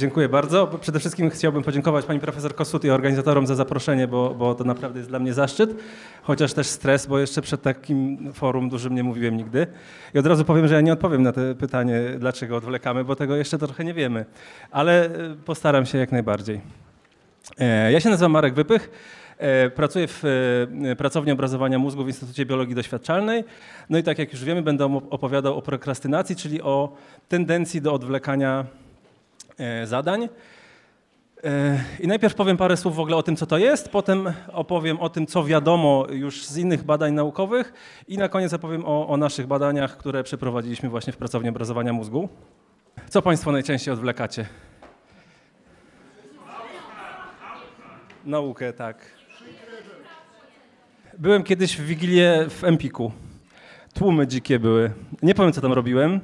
Dziękuję bardzo. Przede wszystkim chciałbym podziękować pani profesor Kosut i organizatorom za zaproszenie, bo, bo to naprawdę jest dla mnie zaszczyt, chociaż też stres, bo jeszcze przed takim forum dużym nie mówiłem nigdy. I od razu powiem, że ja nie odpowiem na to pytanie, dlaczego odwlekamy, bo tego jeszcze trochę nie wiemy, ale e, postaram się jak najbardziej. E, ja się nazywam Marek Wypych. E, pracuję w pracowni obrazowania mózgu w Instytucie Biologii Doświadczalnej. No i tak jak już wiemy, będę opowiadał o prokrastynacji, czyli o tendencji do odwlekania zadań. E, I najpierw powiem parę słów w ogóle o tym, co to jest, potem opowiem o tym, co wiadomo już z innych badań naukowych i na koniec opowiem o, o naszych badaniach, które przeprowadziliśmy właśnie w pracowni obrazowania mózgu. Co Państwo najczęściej odwlekacie? Naukę, tak. Byłem kiedyś w Wigilię w Empiku. Tłumy dzikie były. Nie powiem, co tam robiłem.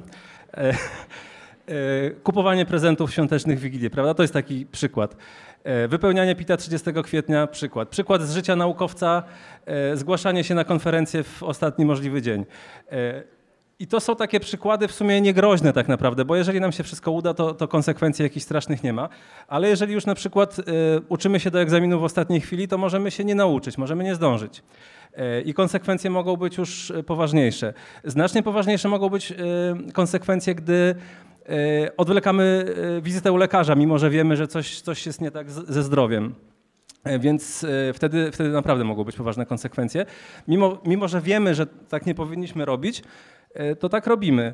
E, kupowanie prezentów świątecznych w Wigilię, prawda? To jest taki przykład. E, wypełnianie PITA 30 kwietnia, przykład. Przykład z życia naukowca, e, zgłaszanie się na konferencję w ostatni możliwy dzień. I to są takie przykłady w sumie niegroźne tak naprawdę, bo jeżeli nam się wszystko uda, to, to konsekwencji jakichś strasznych nie ma. Ale jeżeli już na przykład uczymy się do egzaminu w ostatniej chwili, to możemy się nie nauczyć, możemy nie zdążyć. I konsekwencje mogą być już poważniejsze. Znacznie poważniejsze mogą być konsekwencje, gdy odwlekamy e, wizytę u lekarza, mimo że wiemy, że coś, coś jest nie tak ze zdrowiem. E, więc wtedy, wtedy naprawdę mogą być poważne konsekwencje. Mimo, mimo, że wiemy, że tak nie powinniśmy robić, to tak robimy.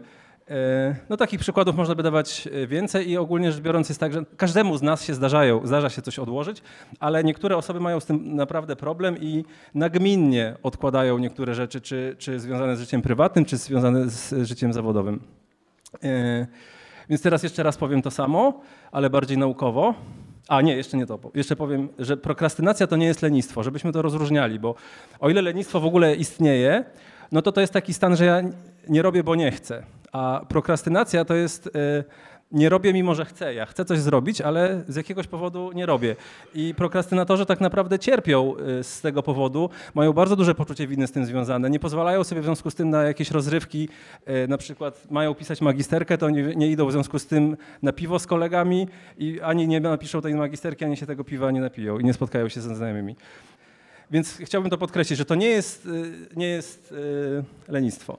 No takich przykładów można by dawać więcej i ogólnie rzecz biorąc jest tak, że każdemu z nas się zdarzają, zdarza się coś odłożyć, ale niektóre osoby mają z tym naprawdę problem i nagminnie odkładają niektóre rzeczy, czy, czy związane z życiem prywatnym, czy związane z życiem zawodowym. Więc teraz jeszcze raz powiem to samo, ale bardziej naukowo. A nie, jeszcze nie to. Jeszcze powiem, że prokrastynacja to nie jest lenistwo, żebyśmy to rozróżniali, bo o ile lenistwo w ogóle istnieje, no to to jest taki stan, że ja nie robię, bo nie chcę. A prokrastynacja to jest e, nie robię mimo, że chcę. Ja chcę coś zrobić, ale z jakiegoś powodu nie robię. I prokrastynatorzy tak naprawdę cierpią y, z tego powodu, mają bardzo duże poczucie winy z tym związane, nie pozwalają sobie w związku z tym na jakieś rozrywki, y, na przykład mają pisać magisterkę, to nie, nie idą w związku z tym na piwo z kolegami i ani nie napiszą tej magisterki, ani się tego piwa nie napiją i nie spotkają się ze znajomymi. Więc chciałbym to podkreślić, że to nie jest, y, nie jest lenistwo.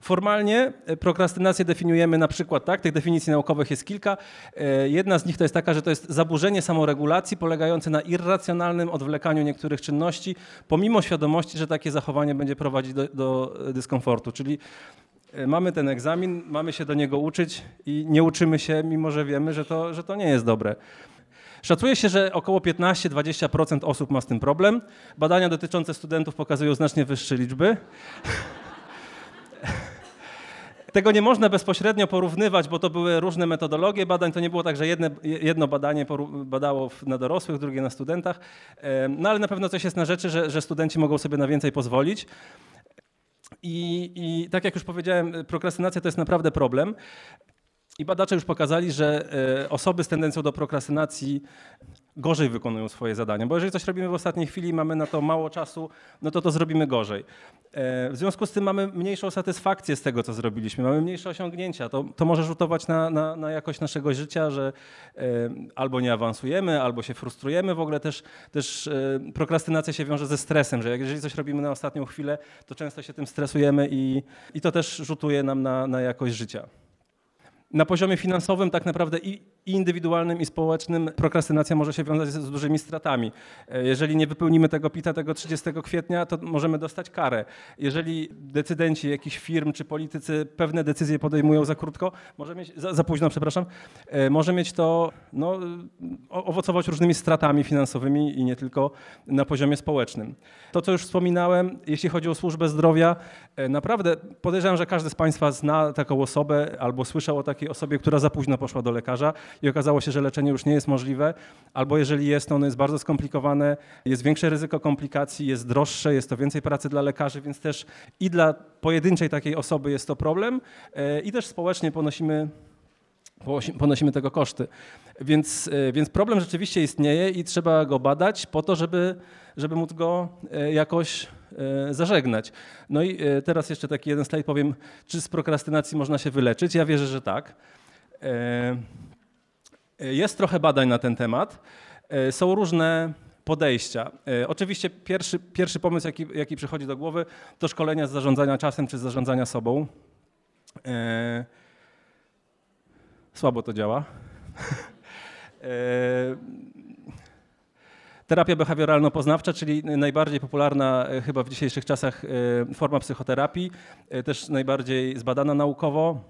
Formalnie e, prokrastynację definiujemy na przykład tak, tych definicji naukowych jest kilka. E, jedna z nich to jest taka, że to jest zaburzenie samoregulacji polegające na irracjonalnym odwlekaniu niektórych czynności, pomimo świadomości, że takie zachowanie będzie prowadzić do, do dyskomfortu. Czyli e, mamy ten egzamin, mamy się do niego uczyć i nie uczymy się, mimo że wiemy, że to, że to nie jest dobre. Szacuje się, że około 15-20% osób ma z tym problem. Badania dotyczące studentów pokazują znacznie wyższe liczby. Tego nie można bezpośrednio porównywać, bo to były różne metodologie badań. To nie było tak, że jedne, jedno badanie badało na dorosłych, drugie na studentach. No ale na pewno coś jest na rzeczy, że, że studenci mogą sobie na więcej pozwolić. I, I tak jak już powiedziałem, prokrastynacja to jest naprawdę problem. I badacze już pokazali, że e, osoby z tendencją do prokrastynacji gorzej wykonują swoje zadania, bo jeżeli coś robimy w ostatniej chwili, mamy na to mało czasu, no to to zrobimy gorzej. E, w związku z tym mamy mniejszą satysfakcję z tego, co zrobiliśmy, mamy mniejsze osiągnięcia. To, to może rzutować na, na, na jakość naszego życia, że e, albo nie awansujemy, albo się frustrujemy. W ogóle też, też prokrastynacja się wiąże ze stresem, że jeżeli coś robimy na ostatnią chwilę, to często się tym stresujemy i, i to też rzutuje nam na, na jakość życia. Na poziomie finansowym tak naprawdę i indywidualnym i społecznym prokrastynacja może się wiązać z dużymi stratami. E, jeżeli nie wypełnimy tego PITA tego 30 kwietnia, to możemy dostać karę. Jeżeli decydenci jakichś firm czy politycy pewne decyzje podejmują za krótko, może mieć, za, za późno, przepraszam, e, może mieć to no, owocować różnymi stratami finansowymi i nie tylko na poziomie społecznym. To, co już wspominałem, jeśli chodzi o służbę zdrowia, e, naprawdę podejrzewam, że każdy z Państwa zna taką osobę albo słyszał o takiej osobie, która za późno poszła do lekarza i okazało się, że leczenie już nie jest możliwe, albo jeżeli jest, to ono jest bardzo skomplikowane, jest większe ryzyko komplikacji, jest droższe, jest to więcej pracy dla lekarzy, więc też i dla pojedynczej takiej osoby jest to problem e, i też społecznie ponosimy ponosimy tego koszty. Więc, e, więc problem rzeczywiście istnieje i trzeba go badać po to, żeby, żeby móc go e, jakoś zażegnać. No i teraz jeszcze taki jeden slajd powiem, czy z prokrastynacji można się wyleczyć. Ja wierzę, że tak. Jest trochę badań na ten temat. Są różne podejścia. Oczywiście pierwszy, pierwszy pomysł, jaki, jaki przychodzi do głowy, to szkolenia z zarządzania czasem czy z zarządzania sobą. Słabo to działa. Terapia behawioralno-poznawcza, czyli najbardziej popularna e, chyba w dzisiejszych czasach e, forma psychoterapii, e, też najbardziej zbadana naukowo.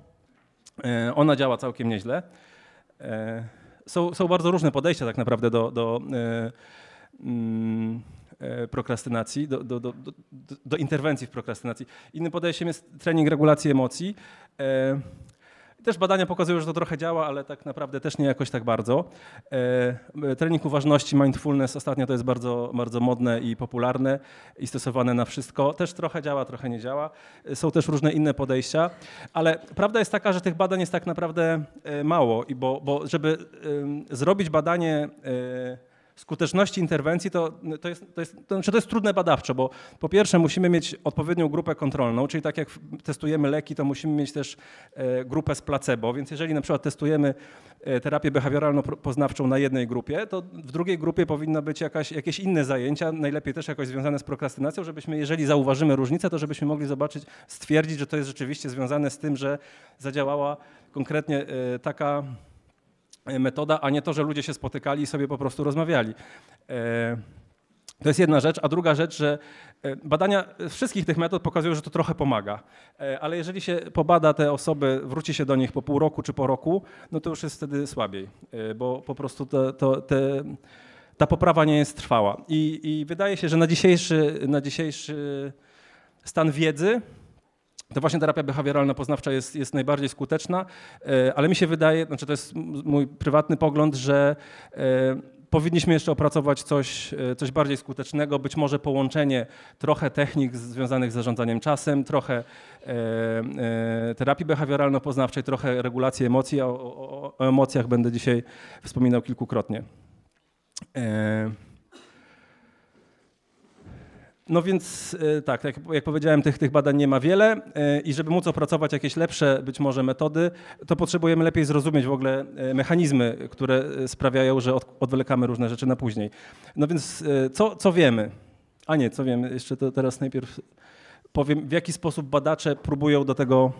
Ona działa całkiem nieźle. Są, są bardzo różne podejścia tak naprawdę do, do mm, prokrastynacji, do, do, do, do, interwencji w prokrastynacji. Innym podejściem jest trening regulacji emocji. Też badania pokazują, że to trochę działa, ale tak naprawdę też nie jakoś tak bardzo. E, trening uważności, mindfulness ostatnio to jest bardzo, bardzo modne i popularne i stosowane na wszystko. Też trochę działa, trochę nie działa. Są też różne inne podejścia, ale prawda jest taka, że tych badań jest tak naprawdę e, mało, i bo, bo żeby zrobić badanie e, skuteczności interwencji to, to, jest, to, jest, to, znaczy to jest trudne badawczo, bo po pierwsze musimy mieć odpowiednią grupę kontrolną, czyli tak jak testujemy leki, to musimy mieć też e, grupę z placebo, więc jeżeli na przykład testujemy e, terapię behawioralno-poznawczą na jednej grupie, to w drugiej grupie powinno być jakaś, jakieś inne zajęcia, najlepiej też jakoś związane z prokrastynacją, żebyśmy, jeżeli zauważymy różnicę, to żebyśmy mogli zobaczyć, stwierdzić, że to jest rzeczywiście związane z tym, że zadziałała konkretnie e, taka metoda, a nie to, że ludzie się spotykali i sobie po prostu rozmawiali. E, to jest jedna rzecz, a druga rzecz, że e, badania wszystkich tych metod pokazują, że to trochę pomaga. E, ale jeżeli się pobada te osoby, wróci się do nich po pół roku czy po roku, no to już jest wtedy słabiej, bo po prostu to, to, te, ta poprawa nie jest trwała. I, I, wydaje się, że na dzisiejszy, na dzisiejszy stan wiedzy to właśnie terapia behawioralno-poznawcza jest, jest najbardziej skuteczna, e, ale mi się wydaje, znaczy to jest mój prywatny pogląd, że e, powinniśmy jeszcze opracować coś, e, coś bardziej skutecznego, być może połączenie trochę technik związanych z zarządzaniem czasem, trochę terapii behawioralno-poznawczej, trochę regulacji emocji. O, o, o emocjach będę dzisiaj wspominał kilkukrotnie. No więc e, tak, jak, jak, powiedziałem, tych, tych badań nie ma wiele e, i żeby móc opracować jakieś lepsze być może metody, to potrzebujemy lepiej zrozumieć w ogóle e, mechanizmy, które sprawiają, że od, odwlekamy różne rzeczy na później. No więc co, co wiemy? A nie, co wiemy? Jeszcze to teraz najpierw powiem, w jaki sposób badacze próbują do tego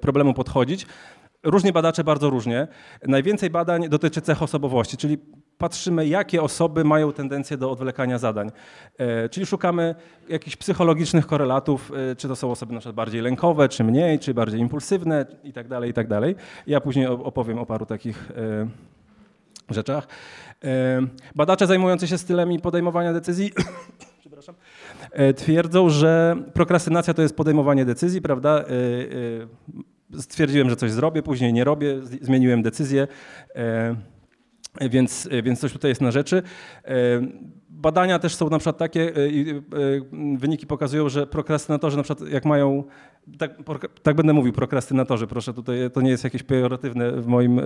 problemu podchodzić. Różni badacze bardzo różnie. Najwięcej badań dotyczy cech osobowości, czyli patrzymy, jakie osoby mają tendencję do odwlekania zadań. E, czyli szukamy jakichś psychologicznych korelatów, e, czy to są osoby na przykład bardziej lękowe, czy mniej, czy bardziej impulsywne i tak dalej, i tak. Ja później opowiem o paru takich e, rzeczach. Badacze zajmujący się stylem podejmowania decyzji twierdzą, że prokrastynacja to jest podejmowanie decyzji, prawda? Stwierdziłem, że coś zrobię, później nie robię, zmieniłem decyzję. Więc, więc coś tutaj jest na rzeczy. E, badania też są na przykład takie, e, e, wyniki pokazują, że prokrastynatorzy na przykład jak mają, tak, tak będę mówił, prokrastynatorzy, proszę tutaj, to nie jest jakieś pejoratywne w moim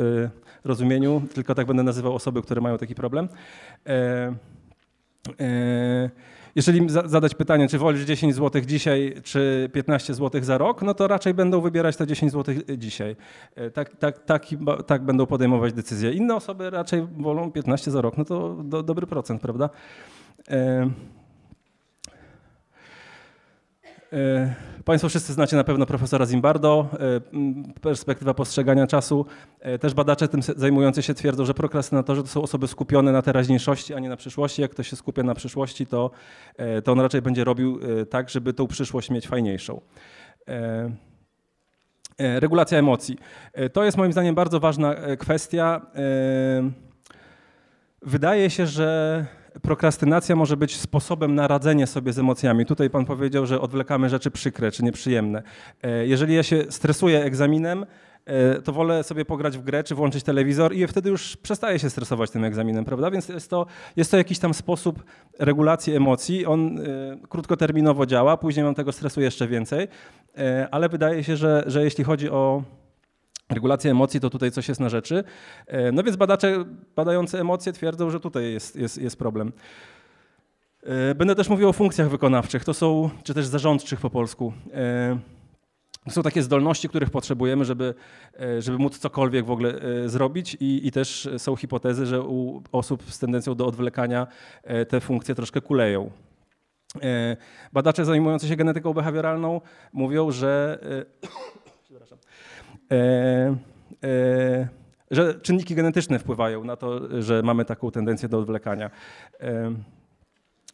rozumieniu, tylko tak będę nazywał osoby, które mają taki problem. Jeżeli zadać pytanie, czy wolisz 10 zł dzisiaj, czy 15 zł za rok, no to raczej będą wybierać te 10 zł dzisiaj. E, tak, tak, tak, tak będą podejmować decyzje. Inne osoby raczej wolą 15 za rok, no to do, dobry procent, prawda? E, państwo wszyscy znacie na pewno profesora Zimbardo. E, perspektywa postrzegania czasu. E, też badacze tym zajmujący się twierdzą, że prokrastynatorzy to są osoby skupione na teraźniejszości, a nie na przyszłości. Jak ktoś się skupia na przyszłości, to, to on raczej będzie robił tak, żeby tą przyszłość mieć fajniejszą. Regulacja emocji. To jest moim zdaniem bardzo ważna kwestia. Wydaje się, że prokrastynacja może być sposobem na radzenie sobie z emocjami. Tutaj pan powiedział, że odwlekamy rzeczy przykre czy nieprzyjemne. E, jeżeli ja się stresuję egzaminem, e, to wolę sobie pograć w grę czy włączyć telewizor i wtedy już przestaję się stresować tym egzaminem, prawda? Więc jest to, jest to jakiś tam sposób regulacji emocji. On y, krótkoterminowo działa, później mam tego stresu jeszcze więcej, ale wydaje się, że, że jeśli chodzi o regulacja emocji, to tutaj coś jest na rzeczy. E, no więc badacze badający emocje twierdzą, że tutaj jest, jest, jest problem. E, będę też mówił o funkcjach wykonawczych, to są, czy też zarządczych po polsku. E, To są takie zdolności, których potrzebujemy, żeby, e, żeby móc cokolwiek w ogóle e, zrobić i, i też są hipotezy, że u osób z tendencją do odwlekania e, te funkcje troszkę kuleją. Badacze zajmujący się genetyką behawioralną mówią, że, że czynniki genetyczne wpływają na to, że mamy taką tendencję do odwlekania.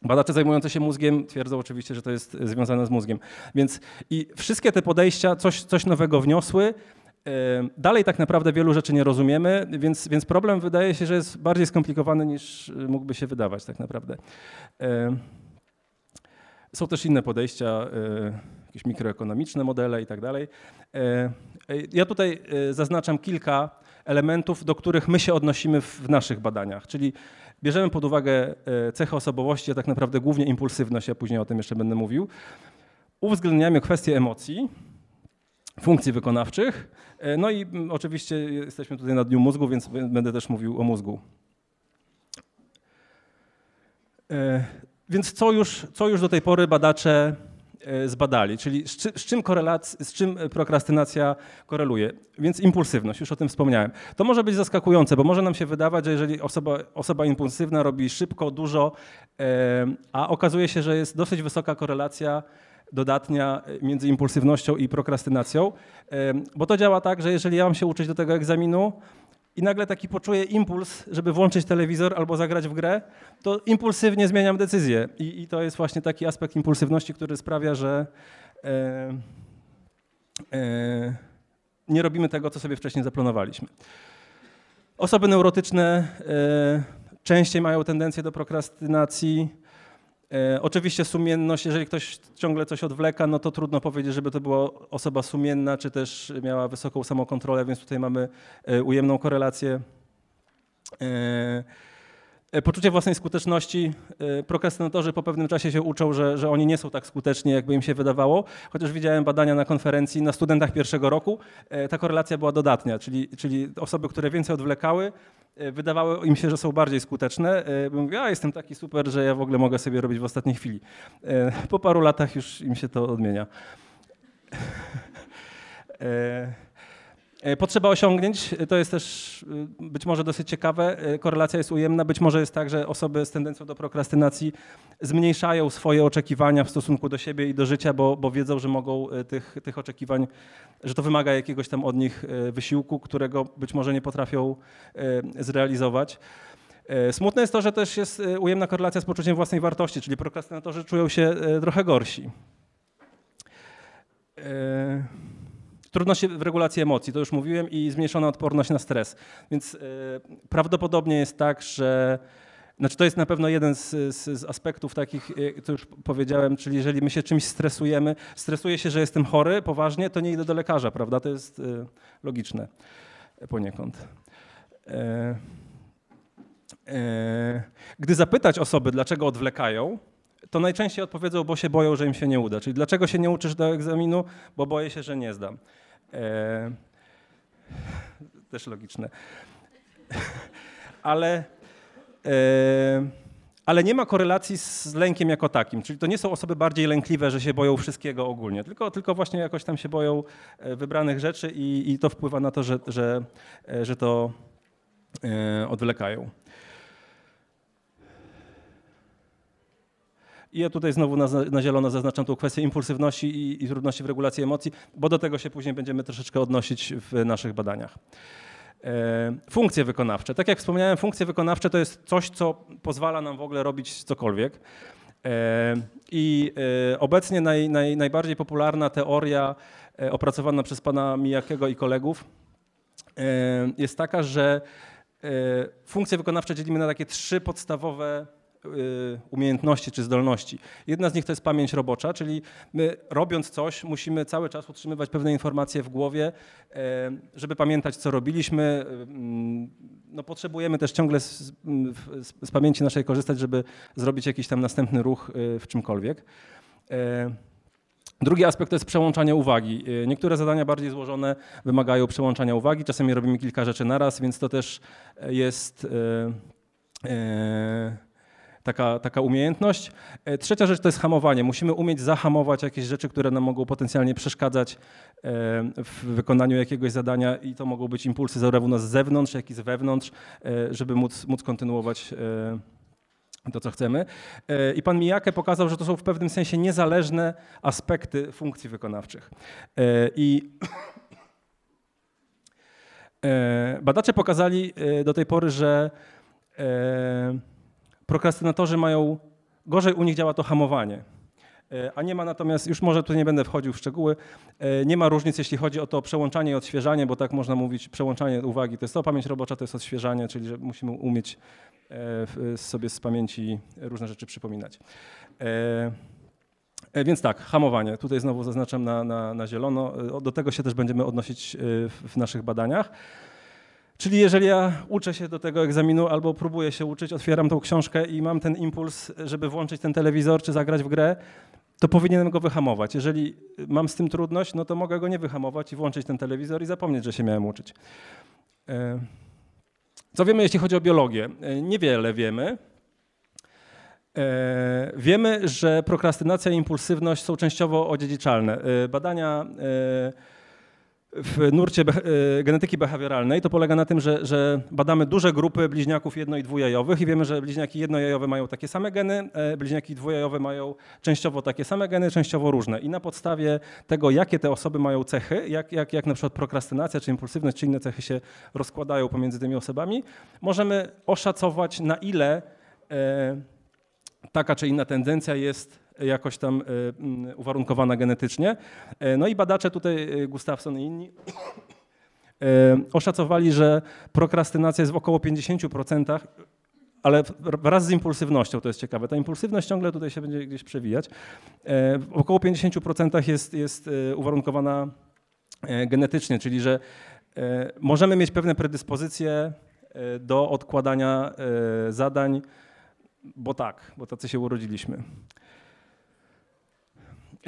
Badacze zajmujący się mózgiem twierdzą oczywiście, że to jest związane z mózgiem. Więc i wszystkie te podejścia coś, coś nowego wniosły. Dalej tak naprawdę wielu rzeczy nie rozumiemy, więc, więc problem wydaje się, że jest bardziej skomplikowany niż mógłby się wydawać tak naprawdę. Są też inne podejścia, e, jakieś mikroekonomiczne modele i tak dalej. Ja tutaj e, zaznaczam kilka elementów, do których my się odnosimy w naszych badaniach, czyli bierzemy pod uwagę e, cechy osobowości, a tak naprawdę głównie impulsywność, ja później o tym jeszcze będę mówił. Uwzględniamy kwestie emocji, funkcji wykonawczych, e, no i oczywiście jesteśmy tutaj na Dniu Mózgu, więc będę też mówił o mózgu. Więc co już, co już do tej pory badacze zbadali, czyli z, z, czym z czym prokrastynacja koreluje. Więc impulsywność, już o tym wspomniałem. To może być zaskakujące, bo może nam się wydawać, że jeżeli osoba, osoba impulsywna robi szybko, dużo, e, a okazuje się, że jest dosyć wysoka korelacja dodatnia między impulsywnością i prokrastynacją, e, bo to działa tak, że jeżeli ja mam się uczyć do tego egzaminu, i nagle taki poczuję impuls, żeby włączyć telewizor albo zagrać w grę, to impulsywnie zmieniam decyzję. I, i to jest właśnie taki aspekt impulsywności, który sprawia, że e, e, nie robimy tego, co sobie wcześniej zaplanowaliśmy. Osoby neurotyczne e, częściej mają tendencję do prokrastynacji. E, oczywiście sumienność, jeżeli ktoś ciągle coś odwleka, no to trudno powiedzieć, żeby to była osoba sumienna, czy też miała wysoką samokontrolę, więc tutaj mamy e, ujemną korelację. E, poczucie własnej skuteczności. Prokrastynatorzy po pewnym czasie się uczą, że, że oni nie są tak skuteczni, jakby im się wydawało. Chociaż widziałem badania na konferencji na studentach pierwszego roku, ta korelacja była dodatnia, czyli, czyli osoby, które więcej odwlekały, E, wydawało im się, że są bardziej skuteczne. E, mówię, ja jestem taki super, że ja w ogóle mogę sobie robić w ostatniej chwili. E, po paru latach już im się to odmienia. Potrzeba osiągnięć to jest też być może dosyć ciekawe. Korelacja jest ujemna. Być może jest tak, że osoby z tendencją do prokrastynacji zmniejszają swoje oczekiwania w stosunku do siebie i do życia, bo, bo wiedzą, że mogą tych, tych oczekiwań że to wymaga jakiegoś tam od nich e, wysiłku, którego być może nie potrafią e, zrealizować. E, smutne jest to, że też jest ujemna korelacja z poczuciem własnej wartości, czyli prokrastynatorzy czują się trochę gorsi. Trudności w regulacji emocji, to już mówiłem, i zmniejszona odporność na stres. Więc prawdopodobnie jest tak, że znaczy to jest na pewno jeden z, z, z, aspektów takich, e, co już powiedziałem, czyli jeżeli my się czymś stresujemy, stresuję się, że jestem chory poważnie, to nie idę do lekarza, prawda? To jest y, logiczne poniekąd. E, e, gdy zapytać osoby, dlaczego odwlekają, to najczęściej odpowiedzą, bo się boją, że im się nie uda. Czyli dlaczego się nie uczysz do egzaminu? Bo boję się, że nie zdam. E, też logiczne. Ale E, ale nie ma korelacji z lękiem jako takim. Czyli to nie są osoby bardziej lękliwe, że się boją wszystkiego ogólnie, tylko, tylko właśnie jakoś tam się boją e, wybranych rzeczy i, i to wpływa na to, że, że, e, że to odwlekają. I ja tutaj znowu na, na zielono zaznaczam tą kwestię impulsywności i, i trudności w regulacji emocji, bo do tego się później będziemy troszeczkę odnosić w naszych badaniach. E, funkcje wykonawcze. Tak jak wspomniałem, funkcje wykonawcze to jest coś, co pozwala nam w ogóle robić cokolwiek. E, I e, obecnie naj, naj, najbardziej popularna teoria opracowana przez pana Mijakiego i kolegów jest taka, że funkcje wykonawcze dzielimy na takie trzy podstawowe umiejętności czy zdolności. Jedna z nich to jest pamięć robocza, czyli my robiąc coś musimy cały czas utrzymywać pewne informacje w głowie, e, żeby pamiętać co robiliśmy. Mm, no, potrzebujemy też ciągle z, z, pamięci naszej korzystać, żeby zrobić jakiś tam następny ruch y, w czymkolwiek. E, drugi aspekt to jest przełączanie uwagi. E, niektóre zadania bardziej złożone wymagają przełączania uwagi, czasami robimy kilka rzeczy naraz, więc to też jest taka, taka umiejętność. E, trzecia rzecz to jest hamowanie. Musimy umieć zahamować jakieś rzeczy, które nam mogą potencjalnie przeszkadzać e, w wykonaniu jakiegoś zadania i to mogą być impulsy zarówno z zewnątrz, jak i z wewnątrz, e, żeby móc, móc kontynuować to, co chcemy. I pan Mijake pokazał, że to są w pewnym sensie niezależne aspekty funkcji wykonawczych. I badacze pokazali do tej pory, że prokrastynatorzy mają, gorzej u nich działa to hamowanie. E, a nie ma natomiast, już może tu nie będę wchodził w szczegóły, e, nie ma różnic, jeśli chodzi o to przełączanie i odświeżanie, bo tak można mówić, przełączanie uwagi to jest to, pamięć robocza to jest odświeżanie, czyli że musimy umieć e, sobie z pamięci różne rzeczy przypominać. Więc tak, hamowanie. Tutaj znowu zaznaczam na, na, na zielono. Do tego się też będziemy odnosić w naszych badaniach. Czyli jeżeli ja uczę się do tego egzaminu albo próbuję się uczyć, otwieram tą książkę i mam ten impuls, żeby włączyć ten telewizor czy zagrać w grę, to powinienem go wyhamować. Jeżeli mam z tym trudność, no to mogę go nie wyhamować i włączyć ten telewizor i zapomnieć, że się miałem uczyć. E, co wiemy, jeśli chodzi o biologię? E, niewiele wiemy. E, wiemy, że prokrastynacja i impulsywność są częściowo odziedziczalne. Badania w nurcie e, genetyki behawioralnej to polega na tym, że, że, badamy duże grupy bliźniaków jedno- i dwujajowych i wiemy, że bliźniaki jednojajowe mają takie same geny, e, bliźniaki dwujajowe mają częściowo takie same geny, częściowo różne. I na podstawie tego, jakie te osoby mają cechy, jak, jak, jak na przykład prokrastynacja, czy impulsywność, czy inne cechy się rozkładają pomiędzy tymi osobami, możemy oszacować na ile e, taka czy inna tendencja jest jakoś tam e, mm, uwarunkowana genetycznie. E, no i badacze tutaj, e, Gustafson i inni, oszacowali, że prokrastynacja jest w około 50%, ale wraz z impulsywnością, to jest ciekawe, ta impulsywność ciągle tutaj się będzie gdzieś przewijać, w około 50% jest, jest uwarunkowana genetycznie, czyli że możemy mieć pewne predyspozycje do odkładania zadań, bo tak, bo tacy się urodziliśmy.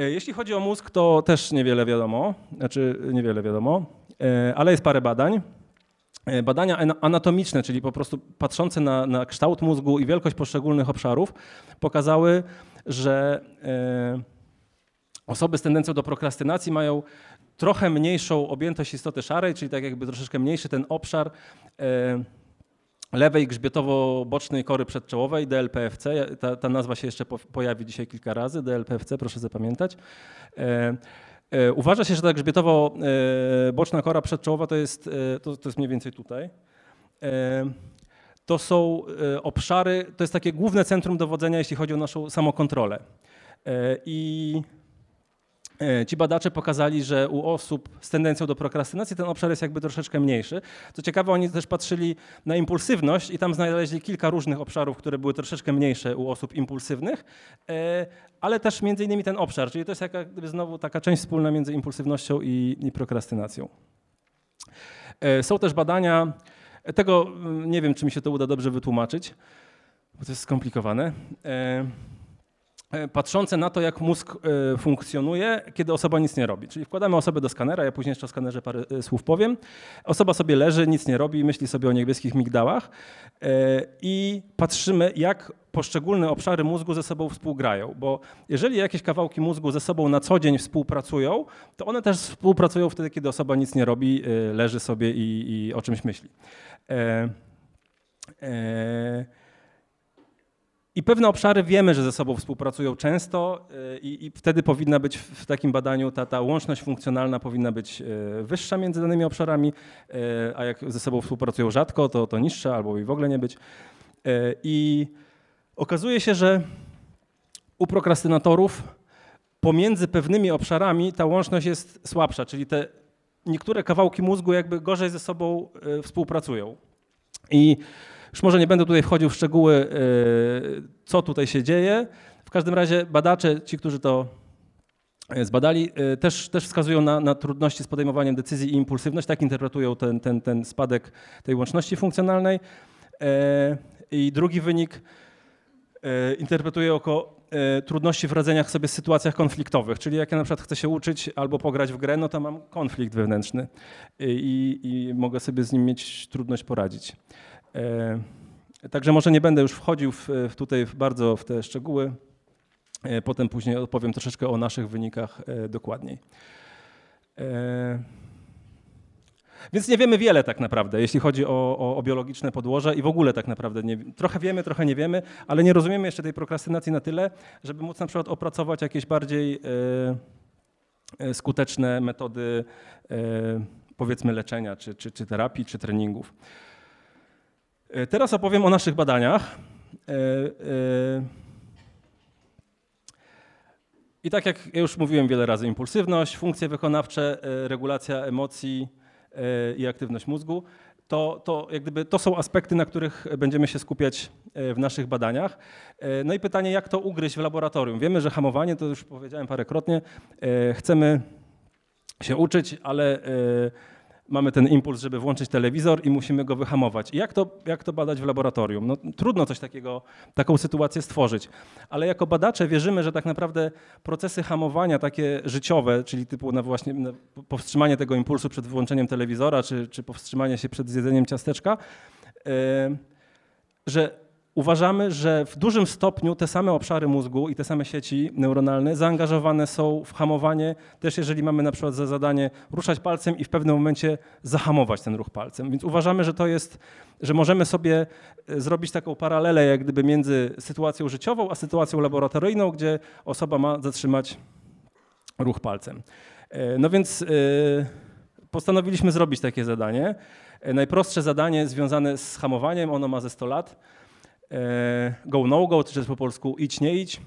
E, jeśli chodzi o mózg, to też niewiele wiadomo, znaczy niewiele wiadomo, e, ale jest parę badań. E, badania anatomiczne, czyli po prostu patrzące na, na kształt mózgu i wielkość poszczególnych obszarów, pokazały, że osoby z tendencją do prokrastynacji mają trochę mniejszą objętość istoty szarej, czyli tak jakby troszeczkę mniejszy ten obszar lewej grzbietowo-bocznej kory przedczołowej, DLPFC. Ta, ta nazwa się jeszcze po, pojawi dzisiaj kilka razy, DLPFC, proszę zapamiętać. E, e, uważa się, że ta grzbietowo-boczna kora przedczołowa to jest, e, to, to jest mniej więcej tutaj. To są obszary, to jest takie główne centrum dowodzenia, jeśli chodzi o naszą samokontrolę. I ci badacze pokazali, że u osób z tendencją do prokrastynacji ten obszar jest jakby troszeczkę mniejszy. Co ciekawe, oni też patrzyli na impulsywność i tam znaleźli kilka różnych obszarów, które były troszeczkę mniejsze u osób impulsywnych, e, ale też między innymi ten obszar, czyli to jest jak gdyby znowu taka część wspólna między impulsywnością i, i prokrastynacją. E, są też badania, tego mm, nie wiem, czy mi się to uda dobrze wytłumaczyć, bo to jest skomplikowane. E, patrzące na to, jak mózg e, funkcjonuje, kiedy osoba nic nie robi. Czyli wkładamy osobę do skanera, ja później jeszcze o skanerze parę e, słów powiem. Osoba sobie leży, nic nie robi, myśli sobie o niebieskich migdałach i patrzymy, jak poszczególne obszary mózgu ze sobą współgrają. Bo jeżeli jakieś kawałki mózgu ze sobą na co dzień współpracują, to one też współpracują wtedy, kiedy osoba nic nie robi, leży sobie i, i o czymś myśli. E, e, i pewne obszary wiemy, że ze sobą współpracują często y, i, i, wtedy powinna być w takim badaniu ta, ta łączność funkcjonalna powinna być y, wyższa między danymi obszarami, y, a jak ze sobą współpracują rzadko, to, to niższa albo i w ogóle nie być. I okazuje się, że u prokrastynatorów pomiędzy pewnymi obszarami ta łączność jest słabsza, czyli te niektóre kawałki mózgu jakby gorzej ze sobą współpracują. I już może nie będę tutaj wchodził w szczegóły, e, co tutaj się dzieje. W każdym razie badacze, ci, którzy to e, zbadali, e, też, też wskazują na, na, trudności z podejmowaniem decyzji i impulsywność. Tak interpretują ten, ten, ten spadek tej łączności funkcjonalnej. I drugi wynik interpretuje jako trudności w radzeniach sobie z sytuacjach konfliktowych. Czyli jak ja na przykład chcę się uczyć albo pograć w grę, no to mam konflikt wewnętrzny i, i mogę sobie z nim mieć trudność poradzić. E, Także może nie będę już wchodził w, tutaj bardzo w te szczegóły. Potem później opowiem troszeczkę o naszych wynikach dokładniej. Więc nie wiemy wiele tak naprawdę, jeśli chodzi o, o, o, biologiczne podłoże i w ogóle tak naprawdę nie, trochę wiemy, trochę nie wiemy, ale nie rozumiemy jeszcze tej prokrastynacji na tyle, żeby móc na przykład opracować jakieś bardziej e, e skuteczne metody e, powiedzmy leczenia, czy, czy, czy, terapii, czy treningów. E, teraz opowiem o naszych badaniach. E, e, I tak jak już mówiłem wiele razy, impulsywność, funkcje wykonawcze, regulacja emocji, i aktywność mózgu, to, to, jak gdyby, to są aspekty, na których będziemy się skupiać w naszych badaniach. No i pytanie, jak to ugryźć w laboratorium? Wiemy, że hamowanie, to już powiedziałem parokrotnie, chcemy się uczyć, ale mamy ten impuls, żeby włączyć telewizor i musimy go wyhamować. I jak to, jak to badać w laboratorium? No, trudno coś takiego, taką sytuację stworzyć, ale jako badacze wierzymy, że tak naprawdę procesy hamowania takie życiowe, czyli typu na właśnie na powstrzymanie tego impulsu przed włączeniem telewizora, czy, czy powstrzymanie się przed zjedzeniem ciasteczka, yy, że uważamy, że w dużym stopniu te same obszary mózgu i te same sieci neuronalne zaangażowane są w hamowanie, też jeżeli mamy na przykład za zadanie ruszać palcem i w pewnym momencie zahamować ten ruch palcem. Więc uważamy, że to jest, że możemy sobie e, zrobić taką paralelę jak gdyby między sytuacją życiową a sytuacją laboratoryjną, gdzie osoba ma zatrzymać ruch palcem. E, no więc e, postanowiliśmy zrobić takie zadanie. Najprostsze zadanie związane z hamowaniem, ono ma ze 100 lat go, no go, czy też po polsku idź, nie idź.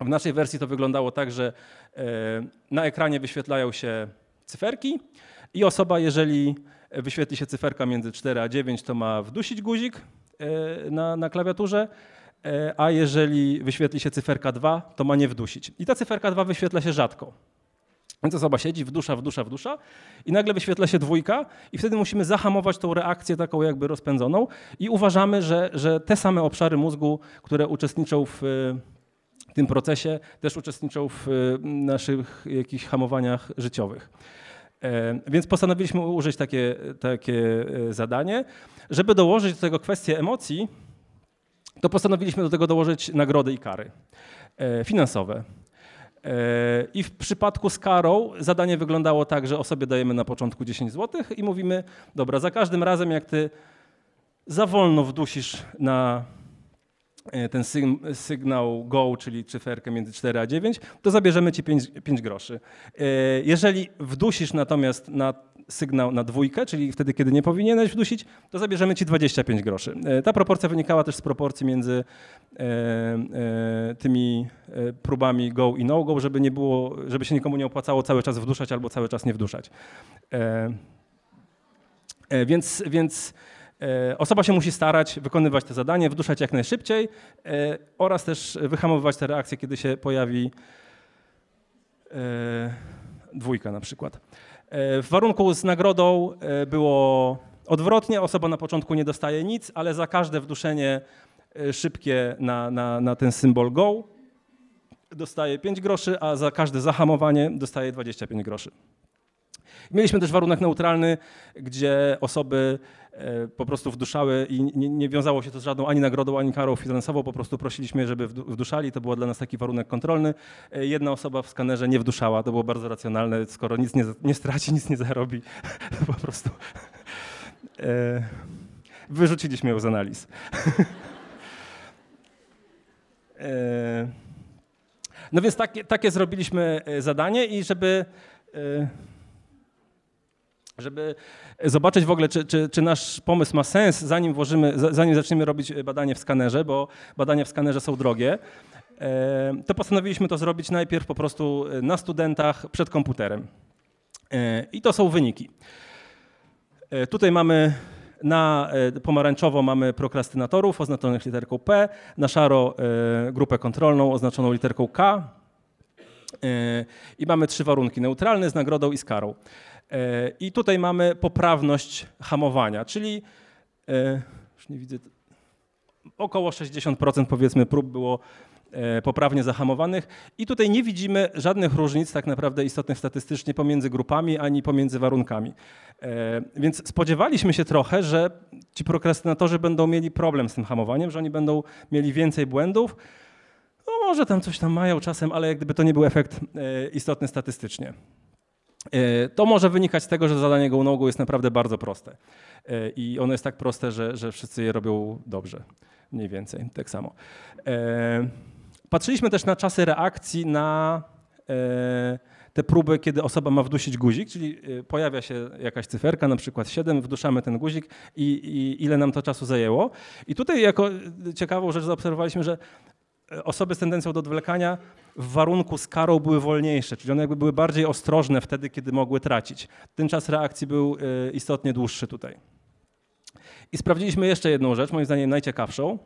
W naszej wersji to wyglądało tak, że e, na ekranie wyświetlają się cyferki i osoba, jeżeli wyświetli się cyferka między 4 a 9, to ma wdusić guzik e, na, na klawiaturze, a jeżeli wyświetli się cyferka 2, to ma nie wdusić. I ta cyferka 2 wyświetla się rzadko. Więc osoba siedzi, wdusza, wdusza, wdusza i nagle wyświetla się dwójka i wtedy musimy zahamować tą reakcję taką jakby rozpędzoną i uważamy, że, że te same obszary mózgu, które uczestniczą w tym procesie, też uczestniczą w naszych jakichś hamowaniach życiowych. E, więc postanowiliśmy użyć takie, takie e, zadanie. Żeby dołożyć do tego kwestię emocji, to postanowiliśmy do tego dołożyć nagrody i kary e, finansowe. I w przypadku z karą zadanie wyglądało tak, że osobie dajemy na początku 10 zł i mówimy, dobra, za każdym razem jak ty za wolno wdusisz na e, ten sygnał go, czyli cyferkę między 4 a 9, to zabierzemy ci 5, 5 groszy. E, jeżeli wdusisz natomiast na sygnał na dwójkę, czyli wtedy, kiedy nie powinieneś wdusić, to zabierzemy ci 25 groszy. E, ta proporcja wynikała też z proporcji między e, e, tymi próbami go i no go, żeby nie było, żeby się nikomu nie opłacało cały czas wduszać albo cały czas nie wduszać. Więc, więc osoba się musi starać wykonywać te zadanie, wduszać jak najszybciej oraz też wyhamowywać te reakcje, kiedy się pojawi dwójka na przykład. W warunku z nagrodą e, było odwrotnie. Osoba na początku nie dostaje nic, ale za każde wduszenie e, szybkie na, na, na ten symbol go dostaje 5 groszy, a za każde zahamowanie dostaje 25 groszy. Mieliśmy też warunek neutralny, gdzie osoby e, po prostu wduszały i nie, nie, wiązało się to z żadną ani nagrodą, ani karą finansową, po prostu prosiliśmy, żeby wduszali, to był dla nas taki warunek kontrolny. E, jedna osoba w skanerze nie wduszała, to było bardzo racjonalne, skoro nic nie, nie straci, nic nie zarobi, po prostu e, wyrzuciliśmy ją z analiz. No więc takie, takie zrobiliśmy zadanie i żeby żeby zobaczyć w ogóle, czy, czy, czy, nasz pomysł ma sens, zanim, włożymy, zanim zaczniemy robić badanie w skanerze, bo badania w skanerze są drogie, e, to postanowiliśmy to zrobić najpierw po prostu na studentach przed komputerem. E, I to są wyniki. E, tutaj mamy na pomarańczowo mamy prokrastynatorów oznaczonych literką P, na szaro grupę kontrolną oznaczoną literką K i mamy trzy warunki, neutralny, z nagrodą i z karą. E, I tutaj mamy poprawność hamowania, czyli e, już nie widzę, około 60% powiedzmy prób było e, poprawnie zahamowanych i tutaj nie widzimy żadnych różnic tak naprawdę istotnych statystycznie pomiędzy grupami ani pomiędzy warunkami. Więc spodziewaliśmy się trochę, że ci prokrastynatorzy będą mieli problem z tym hamowaniem, że oni będą mieli więcej błędów. No może tam coś tam mają czasem, ale jak gdyby to nie był efekt istotny statystycznie. E, to może wynikać z tego, że zadanie go nogu jest naprawdę bardzo proste. E, I ono jest tak proste, że, że wszyscy je robią dobrze. Mniej więcej, tak samo. E, patrzyliśmy też na czasy reakcji na te próby, kiedy osoba ma wdusić guzik, czyli pojawia się jakaś cyferka, na przykład 7, wduszamy ten guzik i, i ile nam to czasu zajęło. I tutaj jako ciekawą rzecz zaobserwowaliśmy, że osoby z tendencją do odwlekania w warunku z karą były wolniejsze, czyli one jakby były bardziej ostrożne wtedy, kiedy mogły tracić. Ten czas reakcji był e, istotnie dłuższy tutaj. I sprawdziliśmy jeszcze jedną rzecz, moim zdaniem najciekawszą,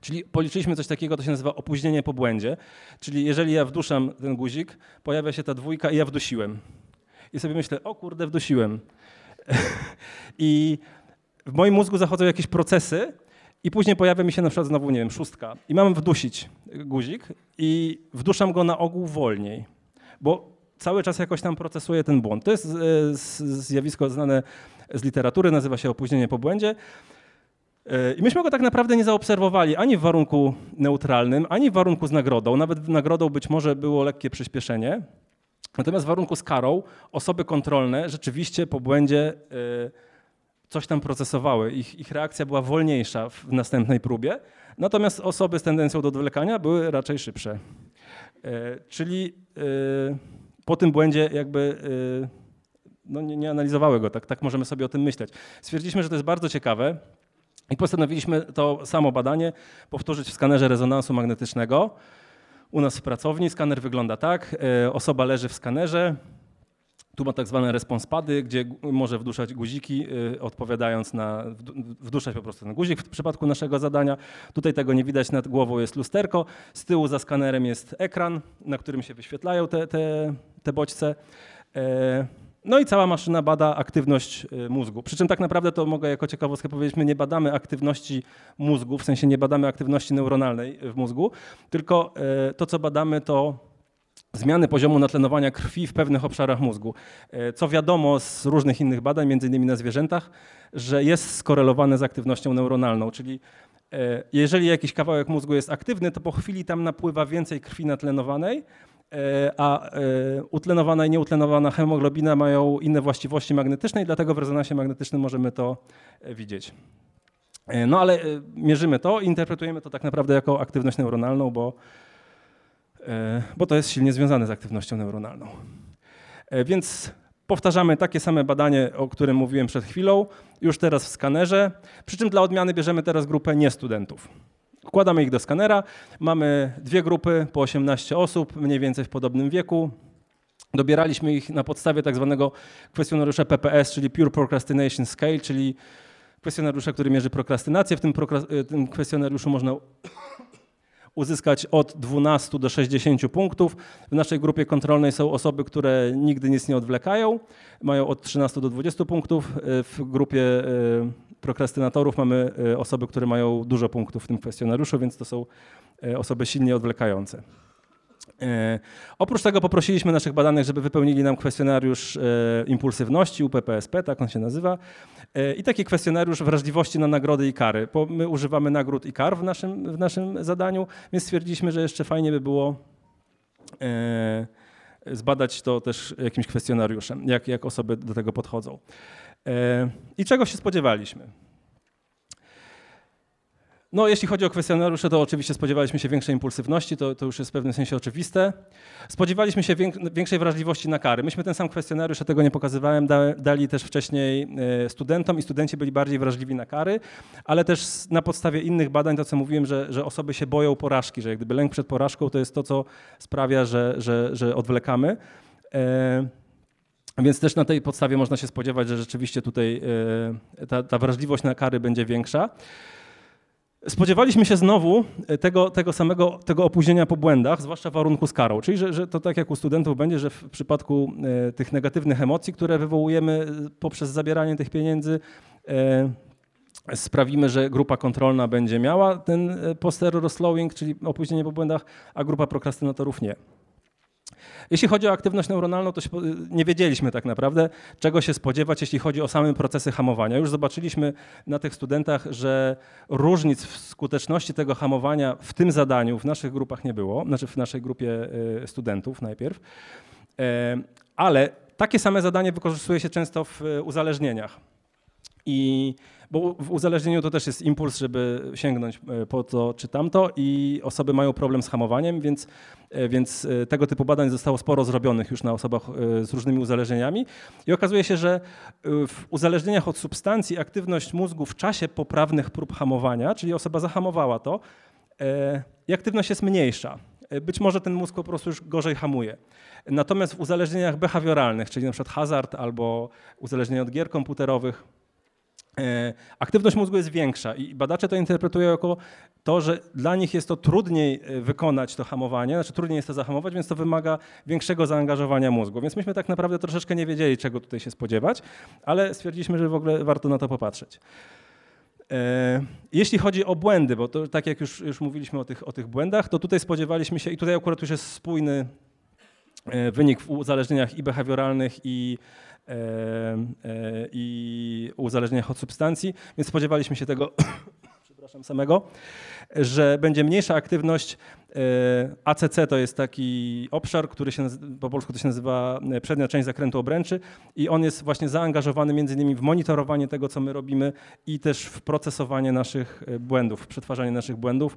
czyli policzyliśmy coś takiego, to się nazywa opóźnienie po błędzie, czyli jeżeli ja wduszam ten guzik, pojawia się ta dwójka i ja wdusiłem. I sobie myślę, o kurde, wdusiłem. I w moim mózgu zachodzą jakieś procesy, i później pojawia mi się na przykład znowu, nie wiem, szóstka i mam wdusić guzik i wduszam go na ogół wolniej, bo cały czas jakoś tam procesuję ten błąd. To jest e, zjawisko znane z literatury, nazywa się opóźnienie po błędzie. E, I myśmy go tak naprawdę nie zaobserwowali ani w warunku neutralnym, ani w warunku z nagrodą. Nawet nagrodą być może było lekkie przyspieszenie. Natomiast w warunku z karą osoby kontrolne rzeczywiście po błędzie yy, coś tam procesowały. Ich, ich reakcja była wolniejsza w następnej próbie, natomiast osoby z tendencją do odwlekania były raczej szybsze. E, czyli e, po tym błędzie jakby e, no nie, nie, analizowały go, tak, tak możemy sobie o tym myśleć. Stwierdziliśmy, że to jest bardzo ciekawe i postanowiliśmy to samo badanie powtórzyć w skanerze rezonansu magnetycznego. U nas w pracowni skaner wygląda tak, osoba leży w skanerze, tu ma tak zwane responspady, gdzie może wduszać guziki, y, odpowiadając na, wduszać po prostu ten guzik w przypadku naszego zadania. Tutaj tego nie widać, nad głową jest lusterko, z tyłu za skanerem jest ekran, na którym się wyświetlają te, te, te bodźce. E, no i cała maszyna bada aktywność y, mózgu. Przy czym tak naprawdę to mogę jako ciekawostkę powiedzieć, my nie badamy aktywności mózgu, w sensie nie badamy aktywności neuronalnej w mózgu, tylko e, to co badamy to zmiany poziomu natlenowania krwi w pewnych obszarach mózgu. E, co wiadomo z różnych innych badań, między innymi na zwierzętach, że jest skorelowane z aktywnością neuronalną, czyli e, jeżeli jakiś kawałek mózgu jest aktywny, to po chwili tam napływa więcej krwi natlenowanej, e, a utlenowana i nieutlenowana hemoglobina mają inne właściwości magnetyczne i dlatego w rezonansie magnetycznym możemy to widzieć. No ale mierzymy to, interpretujemy to tak naprawdę jako aktywność neuronalną, bo bo to jest silnie związane z aktywnością neuronalną. E, więc powtarzamy takie same badanie, o którym mówiłem przed chwilą, już teraz w skanerze, przy czym dla odmiany bierzemy teraz grupę niestudentów. Wkładamy ich do skanera, mamy dwie grupy po 18 osób, mniej więcej w podobnym wieku. Dobieraliśmy ich na podstawie tak zwanego kwestionariusza PPS, czyli Pure Procrastination Scale, czyli kwestionariusza, który mierzy prokrastynację. W tym, prokra- tym kwestionariuszu można uzyskać od 12 do 60 punktów. W naszej grupie kontrolnej są osoby, które nigdy nic nie odwlekają, mają od 13 do 20 punktów. W grupie e, prokrastynatorów mamy e, osoby, które mają dużo punktów w tym kwestionariuszu, więc to są osoby silnie odwlekające. E, oprócz tego poprosiliśmy naszych badanych, żeby wypełnili nam kwestionariusz e, impulsywności UPPSP, tak on się nazywa, e, i taki kwestionariusz wrażliwości na nagrody i kary. Bo my używamy nagród i kar w naszym, w naszym zadaniu, więc stwierdziliśmy, że jeszcze fajnie by było zbadać to też jakimś kwestionariuszem, jak, jak osoby do tego podchodzą. I czego się spodziewaliśmy? No, jeśli chodzi o kwestionariusze, to oczywiście spodziewaliśmy się większej impulsywności, to, to już jest w pewnym sensie oczywiste. Spodziewaliśmy się większej wrażliwości na kary. Myśmy ten sam kwestionariusz, ja tego nie pokazywałem, da, dali też wcześniej e, studentom i studenci byli bardziej wrażliwi na kary, ale też na podstawie innych badań, to co mówiłem, że, że osoby się boją porażki, że jak gdyby lęk przed porażką to jest to, co sprawia, że, że, że odwlekamy. E, więc też na tej podstawie można się spodziewać, że rzeczywiście tutaj e, ta, ta wrażliwość na kary będzie większa. Spodziewaliśmy się znowu e, tego, tego samego tego opóźnienia po błędach, zwłaszcza w warunku z karą. Czyli, że, że to tak jak u studentów będzie, że w przypadku e, tych negatywnych emocji, które wywołujemy e, poprzez zabieranie tych pieniędzy, sprawimy, że grupa kontrolna będzie miała ten poster slowing, czyli opóźnienie po błędach, a grupa prokrastynatorów nie. Jeśli chodzi o aktywność neuronalną, to nie wiedzieliśmy tak naprawdę, czego się spodziewać, jeśli chodzi o same procesy hamowania. Już zobaczyliśmy na tych studentach, że różnic w skuteczności tego hamowania w tym zadaniu w naszych grupach nie było, znaczy w naszej grupie y, studentów najpierw, e, ale takie same zadanie wykorzystuje się często w y, uzależnieniach. I bo w uzależnieniu to też jest impuls, żeby sięgnąć e, po to czy tamto i osoby mają problem z hamowaniem, więc, e, więc e, tego typu badań zostało sporo zrobionych już na osobach z różnymi uzależnieniami i okazuje się, że w uzależnieniach od substancji aktywność mózgu w czasie poprawnych prób hamowania, czyli osoba zahamowała to, i aktywność jest mniejsza. Być może ten mózg po prostu już gorzej hamuje. Natomiast w uzależnieniach behawioralnych, czyli przykład hazard albo uzależnienie od gier komputerowych, aktywność mózgu jest większa i badacze to interpretują jako to, że dla nich jest to trudniej e, wykonać to hamowanie, znaczy trudniej jest to zahamować, więc to wymaga większego zaangażowania mózgu. Więc myśmy tak naprawdę troszeczkę nie wiedzieli, czego tutaj się spodziewać, ale stwierdziliśmy, że w ogóle warto na to popatrzeć. E, jeśli chodzi o błędy, bo to tak jak już, już mówiliśmy o tych, o tych błędach, to tutaj spodziewaliśmy się, i tutaj akurat już jest spójny wynik w uzależnieniach i behawioralnych, i E, e, i uzależnieniach od substancji, więc spodziewaliśmy się tego, przepraszam, samego, że będzie mniejsza aktywność. E, ACC to jest taki obszar, który się po polsku to się nazywa przednia część zakrętu obręczy i on jest właśnie zaangażowany między innymi w monitorowanie tego, co my robimy i też w procesowanie naszych błędów, w przetwarzanie naszych błędów.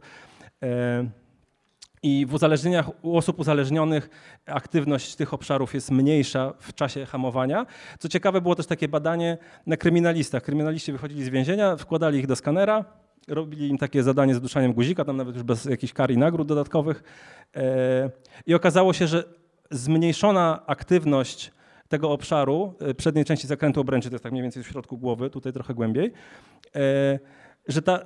I w uzależnieniach u osób uzależnionych aktywność tych obszarów jest mniejsza w czasie hamowania. Co ciekawe, było też takie badanie na kryminalistach. Kryminaliści wychodzili z więzienia, wkładali ich do skanera, robili im takie zadanie z duszaniem guzika, tam nawet już bez jakichś kar i nagród dodatkowych. E, I okazało się, że zmniejszona aktywność tego obszaru, e, przedniej części zakrętu obręczy, to jest tak mniej więcej w środku głowy, tutaj trochę głębiej, e, że ta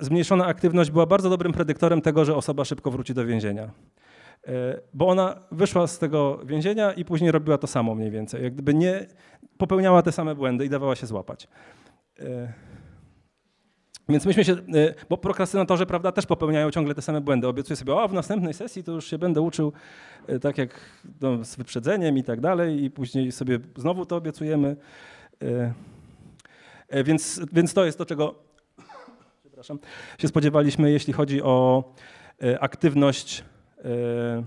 zmniejszona aktywność była bardzo dobrym predyktorem tego, że osoba szybko wróci do więzienia. E, bo ona wyszła z tego więzienia i później robiła to samo mniej więcej. Jak gdyby nie popełniała te same błędy i dawała się złapać. E, więc myśmy się, e, bo prokrastynatorzy prawda, też popełniają ciągle te same błędy. Obiecuję sobie, o w następnej sesji to już się będę uczył tak jak no, z wyprzedzeniem i tak dalej i później sobie znowu to obiecujemy. Więc, więc to jest to, czego przepraszam, się spodziewaliśmy, jeśli chodzi o e, aktywność e,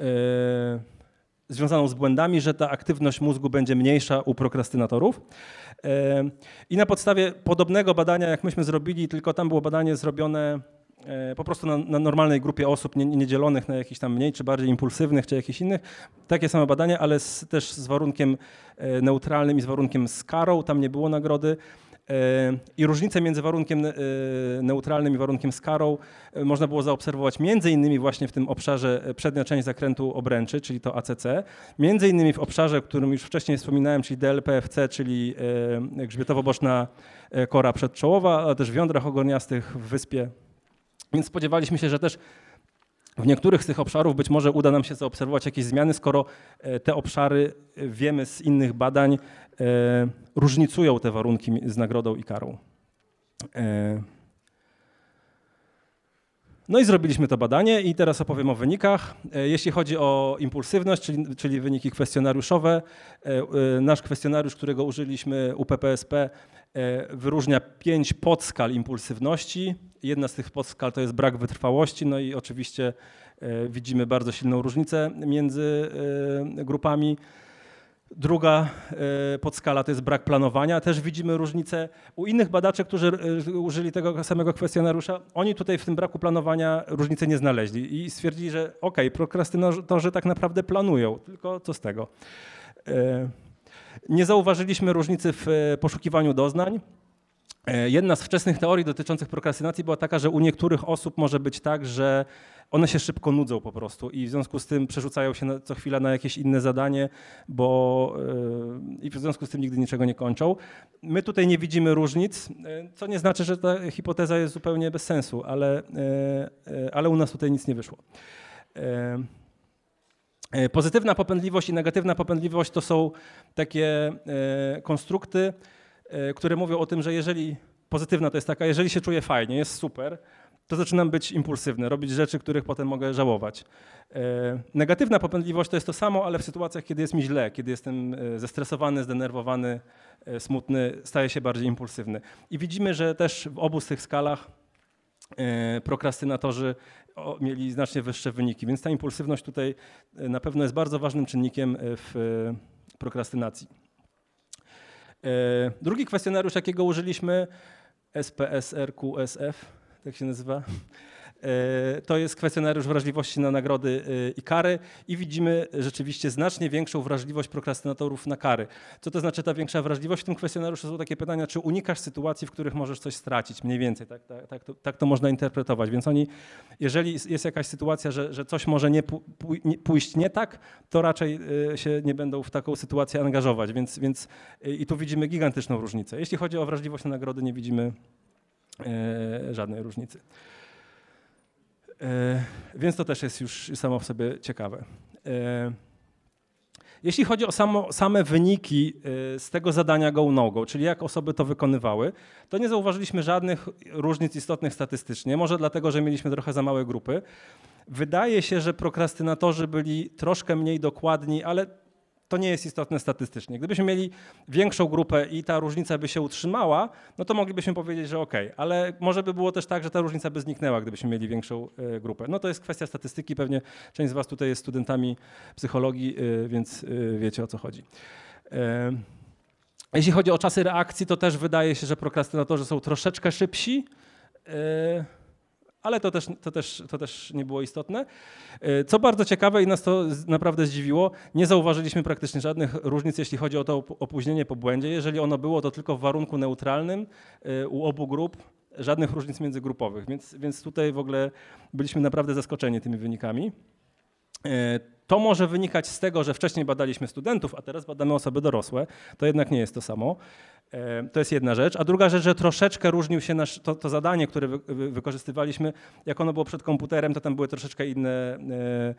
e, związaną z błędami, że ta aktywność mózgu będzie mniejsza u prokrastynatorów. I na podstawie podobnego badania, jak myśmy zrobili, tylko tam było badanie zrobione po prostu na, na normalnej grupie osób, nie, nie, dzielonych na jakichś tam mniej czy bardziej impulsywnych, czy jakichś innych. Takie same badania, ale z, też z warunkiem neutralnym i z warunkiem z karą. Tam nie było nagrody. E, I różnicę między warunkiem e, neutralnym i warunkiem z karą e, można było zaobserwować między innymi właśnie w tym obszarze przednia część zakrętu obręczy, czyli to ACC, między innymi w obszarze, o którym już wcześniej wspominałem, czyli DLPFC, czyli grzbietowo-boczna kora przedczołowa, ale też w jądrach ogoniastych w wyspie. Więc spodziewaliśmy się, że też w niektórych z tych obszarów być może uda nam się zaobserwować jakieś zmiany, skoro te obszary wiemy z innych badań, E, różnicują te warunki z nagrodą i karą. E, no i zrobiliśmy to badanie i teraz opowiem o wynikach. E, jeśli chodzi o impulsywność, czyli, czyli wyniki kwestionariuszowe, nasz kwestionariusz, którego użyliśmy UPPSP, wyróżnia pięć podskal impulsywności. Jedna z tych podskal to jest brak wytrwałości, no i oczywiście widzimy bardzo silną różnicę między grupami. Druga e, podskala to jest brak planowania. Też widzimy różnicę u innych badaczy, którzy e, użyli tego samego kwestionariusza. Oni tutaj w tym braku planowania różnicy nie znaleźli i stwierdzili, że ok, prokrastynatorzy tak naprawdę planują, tylko co z tego. E, nie zauważyliśmy różnicy w poszukiwaniu doznań. Jedna z wczesnych teorii dotyczących prokrastynacji była taka, że u niektórych osób może być tak, że one się szybko nudzą po prostu i w związku z tym przerzucają się na, co chwila na jakieś inne zadanie, bo yy, i w związku z tym nigdy niczego nie kończą. My tutaj nie widzimy różnic, yy, co nie znaczy, że ta hipoteza jest zupełnie bez sensu, ale, yy, ale u nas tutaj nic nie wyszło. Pozytywna popędliwość i negatywna popędliwość to są takie konstrukty, które mówią o tym, że jeżeli pozytywna to jest taka, jeżeli się czuję fajnie, jest super, to zaczynam być impulsywny, robić rzeczy, których potem mogę żałować. E, negatywna popędliwość to jest to samo, ale w sytuacjach, kiedy jest mi źle, kiedy jestem e, zestresowany, zdenerwowany, e, smutny, staję się bardziej impulsywny. I widzimy, że też w obu z tych skalach prokrastynatorzy mieli znacznie wyższe wyniki, więc ta impulsywność tutaj na pewno jest bardzo ważnym czynnikiem w prokrastynacji. Drugi kwestionariusz, jakiego użyliśmy, SPSRQSF, tak się nazywa. E, to jest kwestionariusz wrażliwości na nagrody e, i kary i widzimy rzeczywiście znacznie większą wrażliwość prokrastynatorów na kary. Co to znaczy ta większa wrażliwość? W tym kwestionariuszu są takie pytania, czy unikasz sytuacji, w których możesz coś stracić, mniej więcej, tak, tak, tak, to, tak to można interpretować. Więc oni, jeżeli jest jakaś sytuacja, że, że coś może nie, pójść nie tak, to raczej e, się nie będą w taką sytuację angażować, więc, więc i tu widzimy gigantyczną różnicę. Jeśli chodzi o wrażliwość na nagrody, nie widzimy żadnej różnicy. E, więc to też jest już samo w sobie ciekawe. E, jeśli chodzi o samo, same wyniki z tego zadania go no go, czyli jak osoby to wykonywały, to nie zauważyliśmy żadnych różnic istotnych statystycznie. Może dlatego, że mieliśmy trochę za małe grupy. Wydaje się, że prokrastynatorzy byli troszkę mniej dokładni, ale to nie jest istotne statystycznie. Gdybyśmy mieli większą grupę i ta różnica by się utrzymała, no to moglibyśmy powiedzieć, że ok, ale może by było też tak, że ta różnica by zniknęła, gdybyśmy mieli większą e, grupę. No to jest kwestia statystyki, pewnie część z Was tutaj jest studentami psychologii, e, więc e, wiecie o co chodzi. Jeśli chodzi o czasy reakcji, to też wydaje się, że prokrastynatorzy są troszeczkę szybsi ale to też, to, też, to też nie było istotne. E, co bardzo ciekawe i nas to naprawdę zdziwiło, nie zauważyliśmy praktycznie żadnych różnic, jeśli chodzi o to opóźnienie po błędzie. Jeżeli ono było, to tylko w warunku neutralnym e, u obu grup, żadnych różnic międzygrupowych, więc, więc tutaj w ogóle byliśmy naprawdę zaskoczeni tymi wynikami. To może wynikać z tego, że wcześniej badaliśmy studentów, a teraz badamy osoby dorosłe. To jednak nie jest to samo. E, to jest jedna rzecz. A druga rzecz, że troszeczkę różnił się nasz, to, to zadanie, które wy, wy, wykorzystywaliśmy. Jak ono było przed komputerem, to tam były troszeczkę inne e,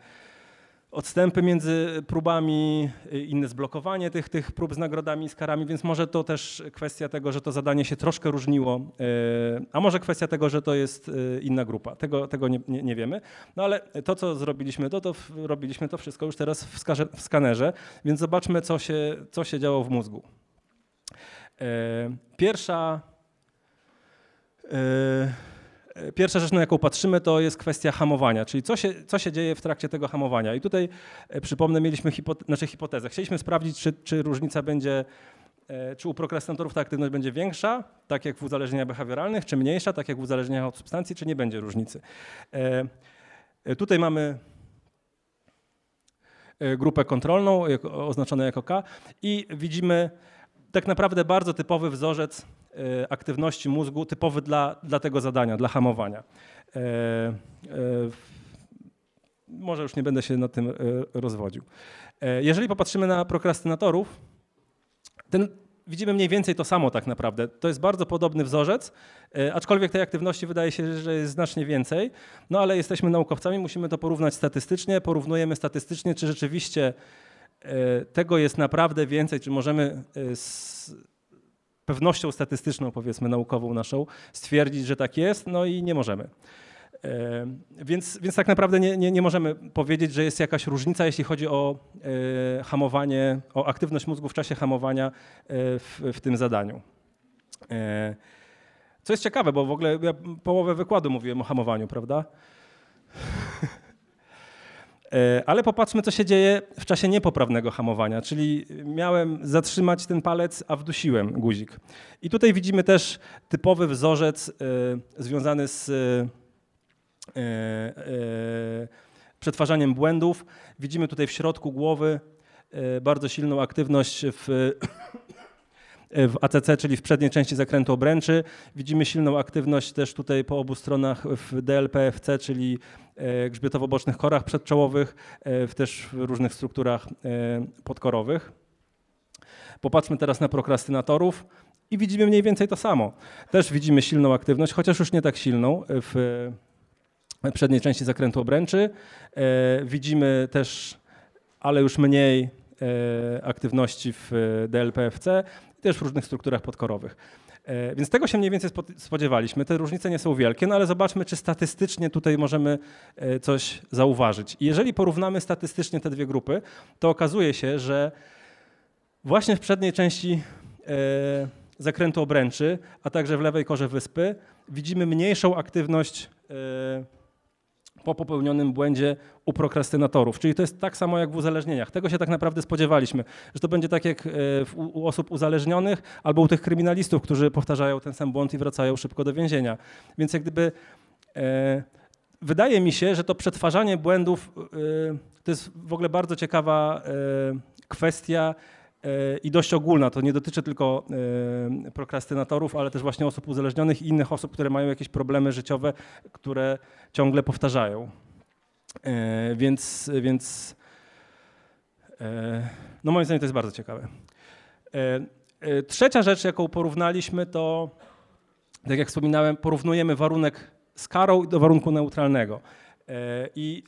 odstępy między próbami, e, inne zblokowanie tych, tych prób z nagrodami i z karami, więc może to też kwestia tego, że to zadanie się troszkę różniło, a może kwestia tego, że to jest inna grupa. Tego, tego nie, nie, nie wiemy. No ale to, co zrobiliśmy, to, to robiliśmy to wszystko już teraz w, skarze, w skanerze, więc zobaczmy, co się, co się działo w mózgu. Pierwsza, pierwsza rzecz, na jaką patrzymy, to jest kwestia hamowania, czyli co się, co się dzieje w trakcie tego hamowania. I tutaj e, przypomnę, mieliśmy hipote znaczy hipotezę. Chcieliśmy sprawdzić, czy, czy różnica będzie czy u prokrastynatorów ta aktywność będzie większa, tak jak w uzależnieniach behawioralnych, czy mniejsza, tak jak w uzależnieniach od substancji, czy nie będzie różnicy. Tutaj mamy grupę kontrolną oznaczoną jako K i widzimy tak naprawdę bardzo typowy wzorzec e, aktywności mózgu, typowy dla, dla tego zadania, dla hamowania. E, e, może już nie będę się nad tym rozwodził. Jeżeli popatrzymy na prokrastynatorów, ten, widzimy mniej więcej to samo tak naprawdę. To jest bardzo podobny wzorzec, aczkolwiek tej aktywności wydaje się, że jest znacznie więcej, no ale jesteśmy naukowcami, musimy to porównać statystycznie, porównujemy statystycznie, czy rzeczywiście E, tego jest naprawdę więcej, czy możemy e, pewnością statystyczną, powiedzmy naukową naszą, stwierdzić, że tak jest, no i nie możemy. E, więc, więc tak naprawdę nie, nie, nie możemy powiedzieć, że jest jakaś różnica, jeśli chodzi o hamowanie, o aktywność mózgu w czasie hamowania w, w tym zadaniu. Co jest ciekawe, bo w ogóle ja połowę wykładu mówiłem o hamowaniu, prawda? E, ale popatrzmy, co się dzieje w czasie niepoprawnego hamowania, czyli miałem zatrzymać ten palec, a wdusiłem guzik. I tutaj widzimy też typowy wzorzec e, związany z e, przetwarzaniem błędów. Widzimy tutaj w środku głowy bardzo silną aktywność w w ACC, czyli w przedniej części zakrętu obręczy. Widzimy silną aktywność też tutaj po obu stronach w DLPFC, czyli e, grzbietowo-bocznych korach przedczołowych, e, w też w różnych strukturach e, podkorowych. Popatrzmy teraz na prokrastynatorów i widzimy mniej więcej to samo. Też widzimy silną aktywność, chociaż już nie tak silną w przedniej części zakrętu obręczy. Widzimy też, ale już mniej aktywności w DLPFC też w różnych strukturach podkorowych. E, Więc tego się mniej więcej spo- spodziewaliśmy. Te różnice nie są wielkie, no ale zobaczmy, czy statystycznie tutaj możemy e, coś zauważyć. I jeżeli porównamy statystycznie te dwie grupy, to okazuje się, że właśnie w przedniej części e, zakrętu obręczy, a także w lewej korze wyspy widzimy mniejszą aktywność po popełnionym błędzie u prokrastynatorów. Czyli to jest tak samo jak w uzależnieniach. Tego się tak naprawdę spodziewaliśmy, że to będzie tak jak e, u, osób uzależnionych albo u tych kryminalistów, którzy powtarzają ten sam błąd i wracają szybko do więzienia. Więc jak gdyby e, wydaje mi się, że to przetwarzanie błędów e, to jest w ogóle bardzo ciekawa kwestia i dość ogólna. To nie dotyczy tylko e, prokrastynatorów, ale też właśnie osób uzależnionych i innych osób, które mają jakieś problemy życiowe, które ciągle powtarzają. E, Więc, więc e, no moim zdaniem to jest bardzo ciekawe. E, e, Trzecia rzecz, jaką porównaliśmy, to tak jak wspominałem, porównujemy warunek z karą do warunku neutralnego. E, I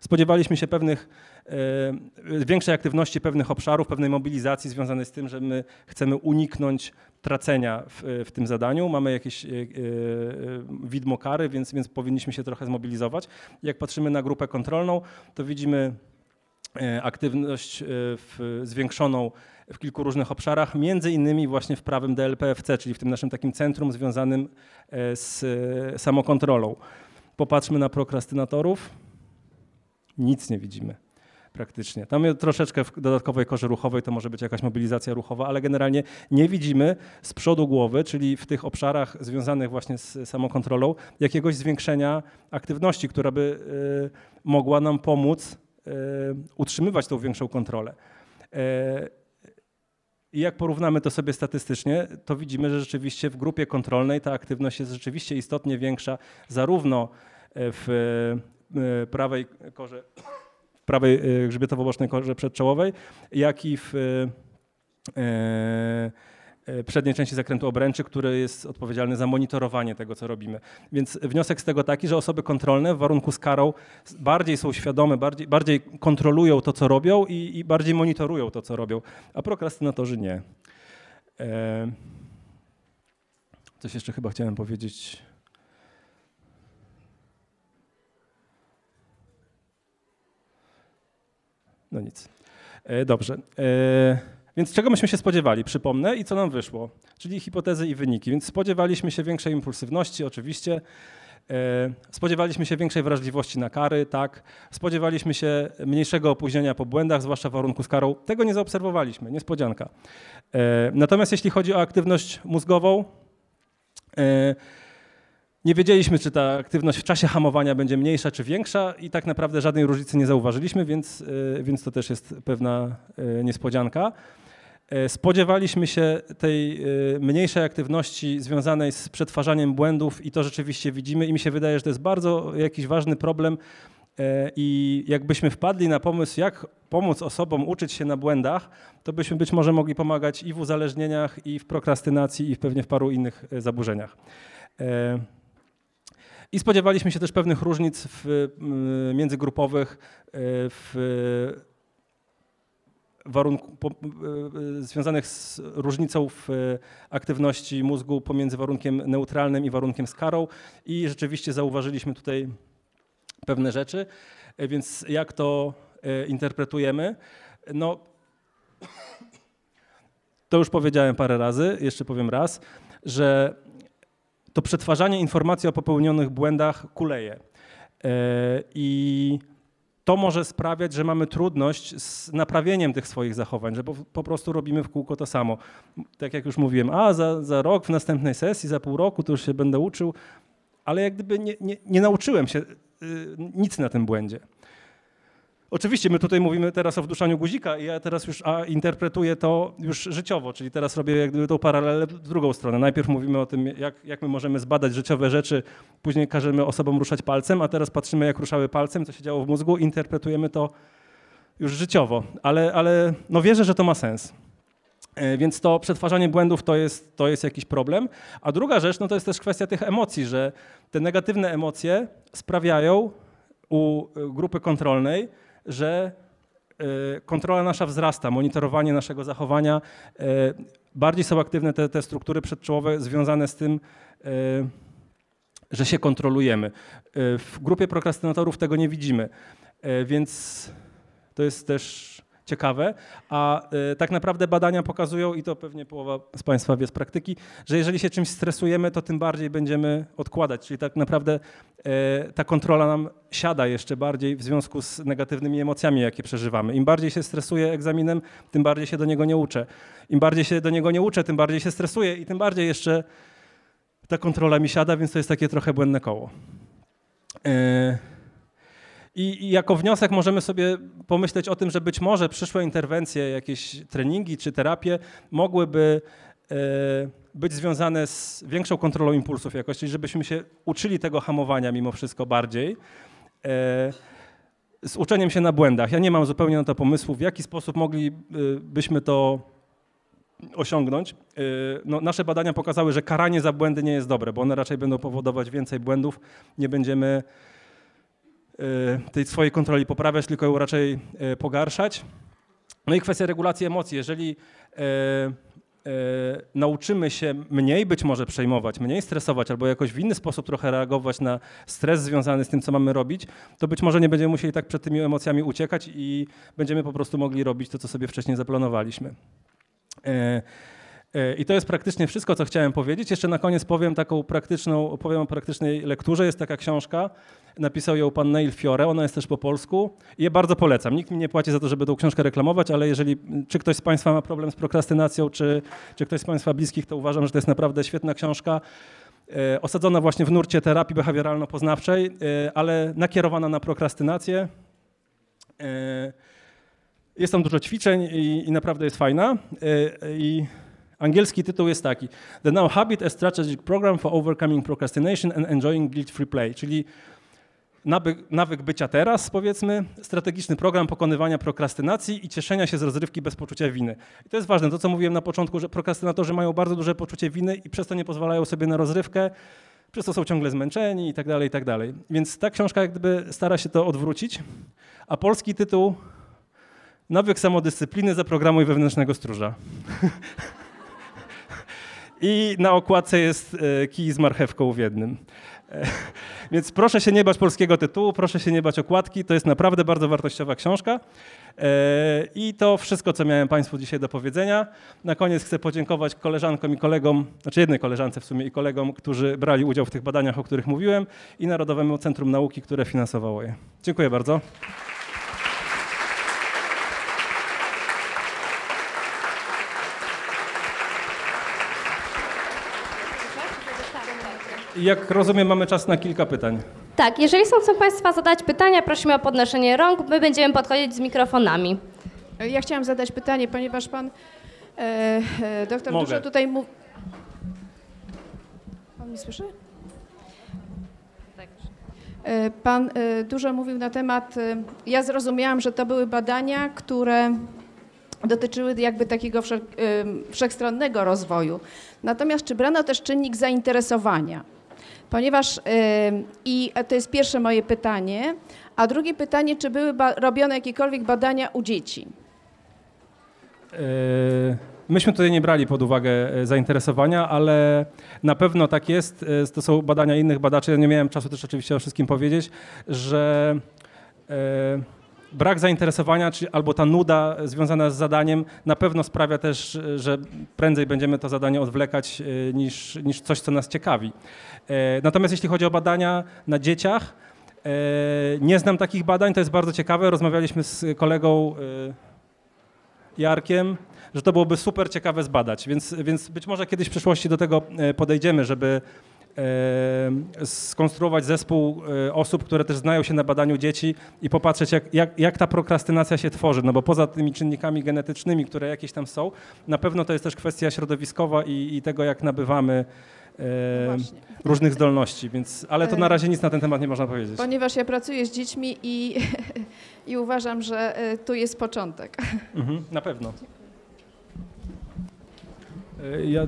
spodziewaliśmy się pewnych e, większej aktywności pewnych obszarów, pewnej mobilizacji związanej z tym, że my chcemy uniknąć tracenia w, w tym zadaniu. Mamy jakieś e, e, widmo kary, więc, więc powinniśmy się trochę zmobilizować. Jak patrzymy na grupę kontrolną, to widzimy aktywność w, zwiększoną w kilku różnych obszarach, między innymi właśnie w prawym DLPFC, czyli w tym naszym takim centrum związanym z samokontrolą. Popatrzmy na prokrastynatorów. Nic nie widzimy praktycznie. Tam troszeczkę w dodatkowej korze ruchowej to może być jakaś mobilizacja ruchowa, ale generalnie nie widzimy z przodu głowy, czyli w tych obszarach związanych właśnie z samokontrolą, jakiegoś zwiększenia aktywności, która by e, mogła nam pomóc e, utrzymywać tą większą kontrolę. E, I jak porównamy to sobie statystycznie, to widzimy, że rzeczywiście w grupie kontrolnej ta aktywność jest rzeczywiście istotnie większa, zarówno w prawej korze, w prawej e, grzbietowo-bocznej korze przedczołowej, jak i w e, e, przedniej części zakrętu obręczy, który jest odpowiedzialny za monitorowanie tego, co robimy. Więc wniosek z tego taki, że osoby kontrolne w warunku z karą bardziej są świadome, bardziej, bardziej kontrolują to, co robią i, i bardziej monitorują to, co robią, a prokrastynatorzy nie. E, Coś jeszcze chyba chciałem powiedzieć. No nic. E, Dobrze. E, Więc czego myśmy się spodziewali? Przypomnę i co nam wyszło, czyli hipotezy i wyniki. Więc spodziewaliśmy się większej impulsywności, oczywiście. E, Spodziewaliśmy się większej wrażliwości na kary, tak. Spodziewaliśmy się mniejszego opóźnienia po błędach, zwłaszcza w warunku z karą. Tego nie zaobserwowaliśmy, niespodzianka. Natomiast jeśli chodzi o aktywność mózgową, nie wiedzieliśmy, czy ta aktywność w czasie hamowania będzie mniejsza czy większa i tak naprawdę żadnej różnicy nie zauważyliśmy, więc, y, więc to też jest pewna y, niespodzianka. Y, Spodziewaliśmy się tej y, mniejszej aktywności związanej z przetwarzaniem błędów i to rzeczywiście widzimy i mi się wydaje, że to jest bardzo jakiś ważny problem y, i jakbyśmy wpadli na pomysł, jak pomóc osobom uczyć się na błędach, to byśmy być może mogli pomagać i w uzależnieniach, i w prokrastynacji, i pewnie w paru innych y, zaburzeniach. I spodziewaliśmy się też pewnych różnic w, y, międzygrupowych y, w warunku, po, y, związanych z różnicą w aktywności mózgu pomiędzy warunkiem neutralnym i warunkiem z karą i rzeczywiście zauważyliśmy tutaj pewne rzeczy. Y, Więc jak to y, interpretujemy? No, to już powiedziałem parę razy, jeszcze powiem raz, że to przetwarzanie informacji o popełnionych błędach kuleje. E, I to może sprawiać, że mamy trudność z naprawieniem tych swoich zachowań, że po, po prostu robimy w kółko to samo. Tak jak już mówiłem, a za, za rok w następnej sesji, za pół roku to już się będę uczył, ale jak gdyby nie, nie, nie nauczyłem się y, nic na tym błędzie. Oczywiście my tutaj mówimy teraz o wduszaniu guzika i ja teraz już a, interpretuję to już życiowo, czyli teraz robię jak gdyby tą paralelę w drugą stronę. Najpierw mówimy o tym, jak, jak my możemy zbadać życiowe rzeczy, później każemy osobom ruszać palcem, a teraz patrzymy, jak ruszały palcem, co się działo w mózgu, interpretujemy to już życiowo, ale, ale no wierzę, że to ma sens. E, Więc to przetwarzanie błędów to jest, to jest jakiś problem. A druga rzecz, no to jest też kwestia tych emocji, że te negatywne emocje sprawiają u y, grupy kontrolnej, że e, kontrola nasza wzrasta, monitorowanie naszego zachowania. E, bardziej są aktywne te, te struktury przedczołowe związane z tym, e, że się kontrolujemy. W grupie prokrastynatorów tego nie widzimy, więc to jest też ciekawe, a y, tak naprawdę badania pokazują, i to pewnie połowa z Państwa wie z praktyki, że jeżeli się czymś stresujemy, to tym bardziej będziemy odkładać, czyli tak naprawdę y, ta kontrola nam siada jeszcze bardziej w związku z negatywnymi emocjami, jakie przeżywamy. Im bardziej się stresuję egzaminem, tym bardziej się do niego nie uczę. Im bardziej się do niego nie uczę, tym bardziej się stresuję i tym bardziej jeszcze ta kontrola mi siada, więc to jest takie trochę błędne koło. Y, i, jako wniosek możemy sobie pomyśleć o tym, że być może przyszłe interwencje, jakieś treningi czy terapie mogłyby e, być związane z większą kontrolą impulsów jakoś, czyli żebyśmy się uczyli tego hamowania mimo wszystko bardziej. E, z uczeniem się na błędach. Ja nie mam zupełnie na to pomysłu, w jaki sposób moglibyśmy to osiągnąć. E, no, nasze badania pokazały, że karanie za błędy nie jest dobre, bo one raczej będą powodować więcej błędów. Nie będziemy tej swojej kontroli poprawiać, tylko ją raczej y, pogarszać. No i kwestia regulacji emocji. Jeżeli e, nauczymy się mniej być może przejmować, mniej stresować albo jakoś w inny sposób trochę reagować na stres związany z tym, co mamy robić, to być może nie będziemy musieli tak przed tymi emocjami uciekać i będziemy po prostu mogli robić to, co sobie wcześniej zaplanowaliśmy. E, I to jest praktycznie wszystko, co chciałem powiedzieć. Jeszcze na koniec powiem taką praktyczną, opowiem o praktycznej lekturze. Jest taka książka, napisał ją pan Neil Fiore, ona jest też po polsku i ja bardzo polecam. Nikt mi nie płaci za to, żeby tą książkę reklamować, ale jeżeli, czy ktoś z Państwa ma problem z prokrastynacją, czy, czy ktoś z Państwa bliskich, to uważam, że to jest naprawdę świetna książka. E, osadzona właśnie w nurcie terapii behawioralno-poznawczej, e, ale nakierowana na prokrastynację. Jest tam dużo ćwiczeń i, i naprawdę jest fajna. I Angielski tytuł jest taki: The Now Habit, a Strategic Program for Overcoming Procrastination and Enjoying Guilt-Free Play, czyli nawyk, nawyk bycia teraz, powiedzmy, strategiczny program pokonywania prokrastynacji i cieszenia się z rozrywki bez poczucia winy. I to jest ważne, to co mówiłem na początku, że prokrastynatorzy mają bardzo duże poczucie winy i przez to nie pozwalają sobie na rozrywkę, przez to są ciągle zmęczeni i tak dalej, i tak dalej. Więc ta książka jak gdyby stara się to odwrócić, a polski tytuł Nawyk samodyscypliny zaprogramuj wewnętrznego stróża. i na okładce jest e, kij z marchewką w jednym. E, więc proszę się nie bać polskiego tytułu, proszę się nie bać okładki, to jest naprawdę bardzo wartościowa książka. E, I to wszystko, co miałem Państwu dzisiaj do powiedzenia. Na koniec chcę podziękować koleżankom i kolegom, znaczy jednej koleżance w sumie i kolegom, którzy brali udział w tych badaniach, o których mówiłem i Narodowemu Centrum Nauki, które finansowało je. Dziękuję bardzo. Jak rozumiem, mamy czas na kilka pytań. Tak, jeżeli są, chcą Państwa zadać pytania, prosimy o podnoszenie rąk. My będziemy podchodzić z mikrofonami. Ja chciałam zadać pytanie, ponieważ pan e, e, doktor Mogę. dużo tutaj mówi. Pan mnie słyszy? E, Pan e, dużo mówił na temat. e, Ja zrozumiałam, że to były badania, które dotyczyły jakby takiego wszech, wszechstronnego rozwoju. Natomiast czy brano też czynnik zainteresowania? Ponieważ, y, i to jest pierwsze moje pytanie, a drugie pytanie, czy były robione jakiekolwiek badania u dzieci? E, myśmy tutaj nie brali pod uwagę e, zainteresowania, ale na pewno tak jest. e, To są badania innych badaczy. Ja nie miałem czasu też oczywiście o wszystkim powiedzieć, że brak zainteresowania, czy albo ta nuda związana z zadaniem na pewno sprawia też, że prędzej będziemy to zadanie odwlekać e, niż, niż coś, co nas ciekawi. E, Natomiast jeśli chodzi o badania na dzieciach, e, nie znam takich badań, to jest bardzo ciekawe. Rozmawialiśmy z kolegą Jarkiem, że to byłoby super ciekawe zbadać, więc, więc być może kiedyś w przyszłości do tego podejdziemy, żeby skonstruować zespół e, osób, które też znają się na badaniu dzieci i popatrzeć, jak, jak, jak ta prokrastynacja się tworzy, no bo poza tymi czynnikami genetycznymi, które jakieś tam są, na pewno to jest też kwestia środowiskowa i, i tego, jak nabywamy e, No różnych zdolności, więc, ale to na razie nic na ten temat nie można powiedzieć. Ponieważ ja pracuję z dziećmi i, i uważam, że e, tu jest początek. Mhm, na pewno. E, Ja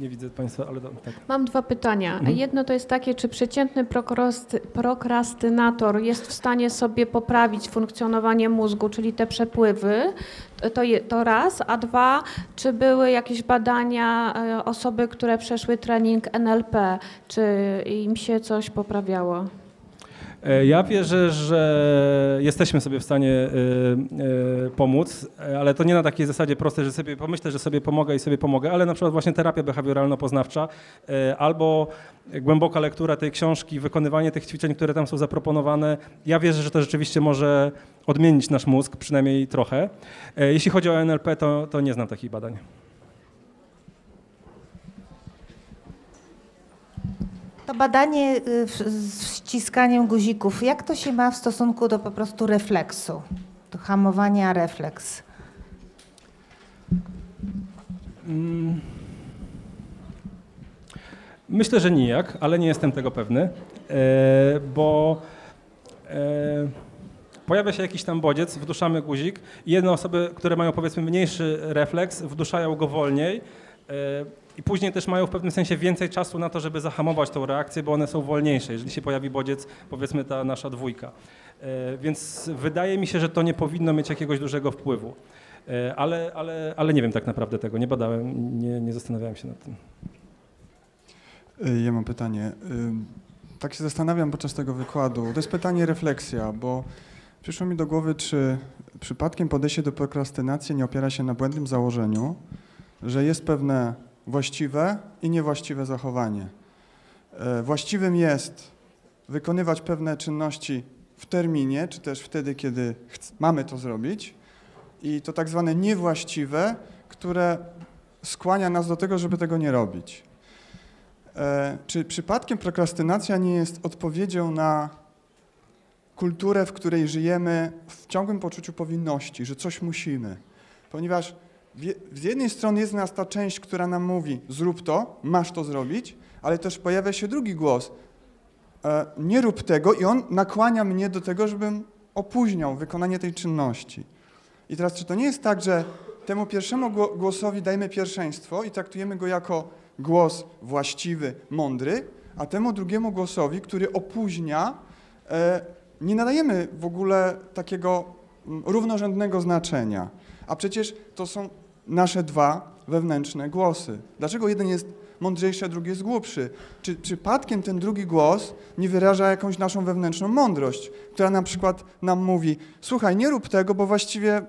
nie widzę Państwa, ale tak. Mam dwa pytania. Mhm. Jedno to jest takie, czy przeciętny prokrasty, prokrastynator jest w stanie sobie poprawić funkcjonowanie mózgu, czyli te przepływy, to, to raz, a dwa, czy były jakieś badania e, osoby, które przeszły trening NLP, czy im się coś poprawiało? E, Ja wierzę, że jesteśmy sobie w stanie e, e, pomóc, ale to nie na takiej zasadzie prostej, że sobie pomyślę, że sobie pomogę i sobie pomogę, ale na przykład właśnie terapia behawioralno-poznawcza albo głęboka lektura tej książki, wykonywanie tych ćwiczeń, które tam są zaproponowane. Ja wierzę, że to rzeczywiście może odmienić nasz mózg, przynajmniej trochę. Jeśli chodzi o NLP, to, to nie znam takich badań. To badanie y, wciskaniem guzików, jak to się ma w stosunku do po prostu refleksu, do hamowania refleks? Mm. Myślę, że nijak, ale nie jestem tego pewny, e, bo e, pojawia się jakiś tam bodziec, wduszamy guzik i jedne osoby, które mają powiedzmy mniejszy refleks, wduszają go wolniej e, i później też mają w pewnym sensie więcej czasu na to, żeby zahamować tą reakcję, bo one są wolniejsze, jeżeli się pojawi bodziec, powiedzmy ta nasza dwójka. E, Więc wydaje mi się, że to nie powinno mieć jakiegoś dużego wpływu. E, Ale, ale, ale nie wiem tak naprawdę tego, nie badałem, nie, nie zastanawiałem się nad tym. Y, Ja mam pytanie. Tak się zastanawiam podczas tego wykładu. To jest pytanie refleksja, bo przyszło mi do głowy, czy przypadkiem podejście do prokrastynacji nie opiera się na błędnym założeniu, że jest pewne właściwe i niewłaściwe zachowanie. E, Właściwym jest wykonywać pewne czynności w terminie, czy też wtedy, kiedy mamy to zrobić, i to tak zwane niewłaściwe, które skłania nas do tego, żeby tego nie robić. E, Czy przypadkiem prokrastynacja nie jest odpowiedzią na kulturę, w której żyjemy w ciągłym poczuciu powinności, że coś musimy? Ponieważ z jednej strony jest nas ta część, która nam mówi: zrób to, masz to zrobić, ale też pojawia się drugi głos: e, nie rób tego, i on nakłania mnie do tego, żebym opóźniał wykonanie tej czynności. I teraz, czy to nie jest tak, że temu pierwszemu gło- głosowi dajemy pierwszeństwo i traktujemy go jako głos właściwy, mądry, a temu drugiemu głosowi, który opóźnia, e, nie nadajemy w ogóle takiego mm, równorzędnego znaczenia. A przecież to są nasze dwa wewnętrzne głosy. Dlaczego jeden jest mądrzejszy, a drugi jest głupszy? Czy przypadkiem ten drugi głos nie wyraża jakąś naszą wewnętrzną mądrość, która na przykład nam mówi: Słuchaj, nie rób tego, bo właściwie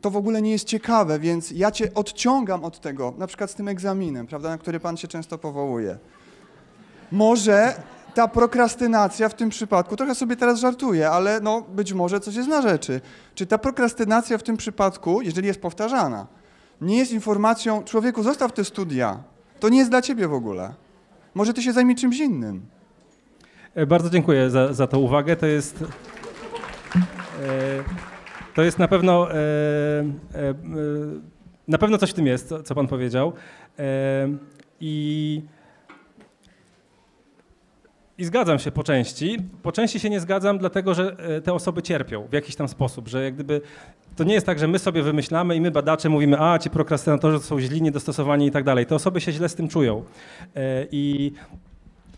to w ogóle nie jest ciekawe, więc ja cię odciągam od tego, na przykład z tym egzaminem, prawda, na który pan się często powołuje. Może ta prokrastynacja w tym przypadku, trochę sobie teraz żartuję, ale no być może coś jest na rzeczy. Czy ta prokrastynacja w tym przypadku, jeżeli jest powtarzana, nie jest informacją, człowieku, zostaw te studia, to nie jest dla ciebie w ogóle. Może ty się zajmij czymś innym. E, Bardzo dziękuję za, za tą uwagę. To jest, e, to jest na pewno, e, na pewno coś w tym jest, co, co pan powiedział. I, I zgadzam się po części. Po części się nie zgadzam, dlatego że e, te osoby cierpią w jakiś tam sposób, że jak gdyby to nie jest tak, że my sobie wymyślamy i my badacze mówimy, a ci prokrastynatorzy to są źli, niedostosowani i tak dalej. Te osoby się źle z tym czują. E, I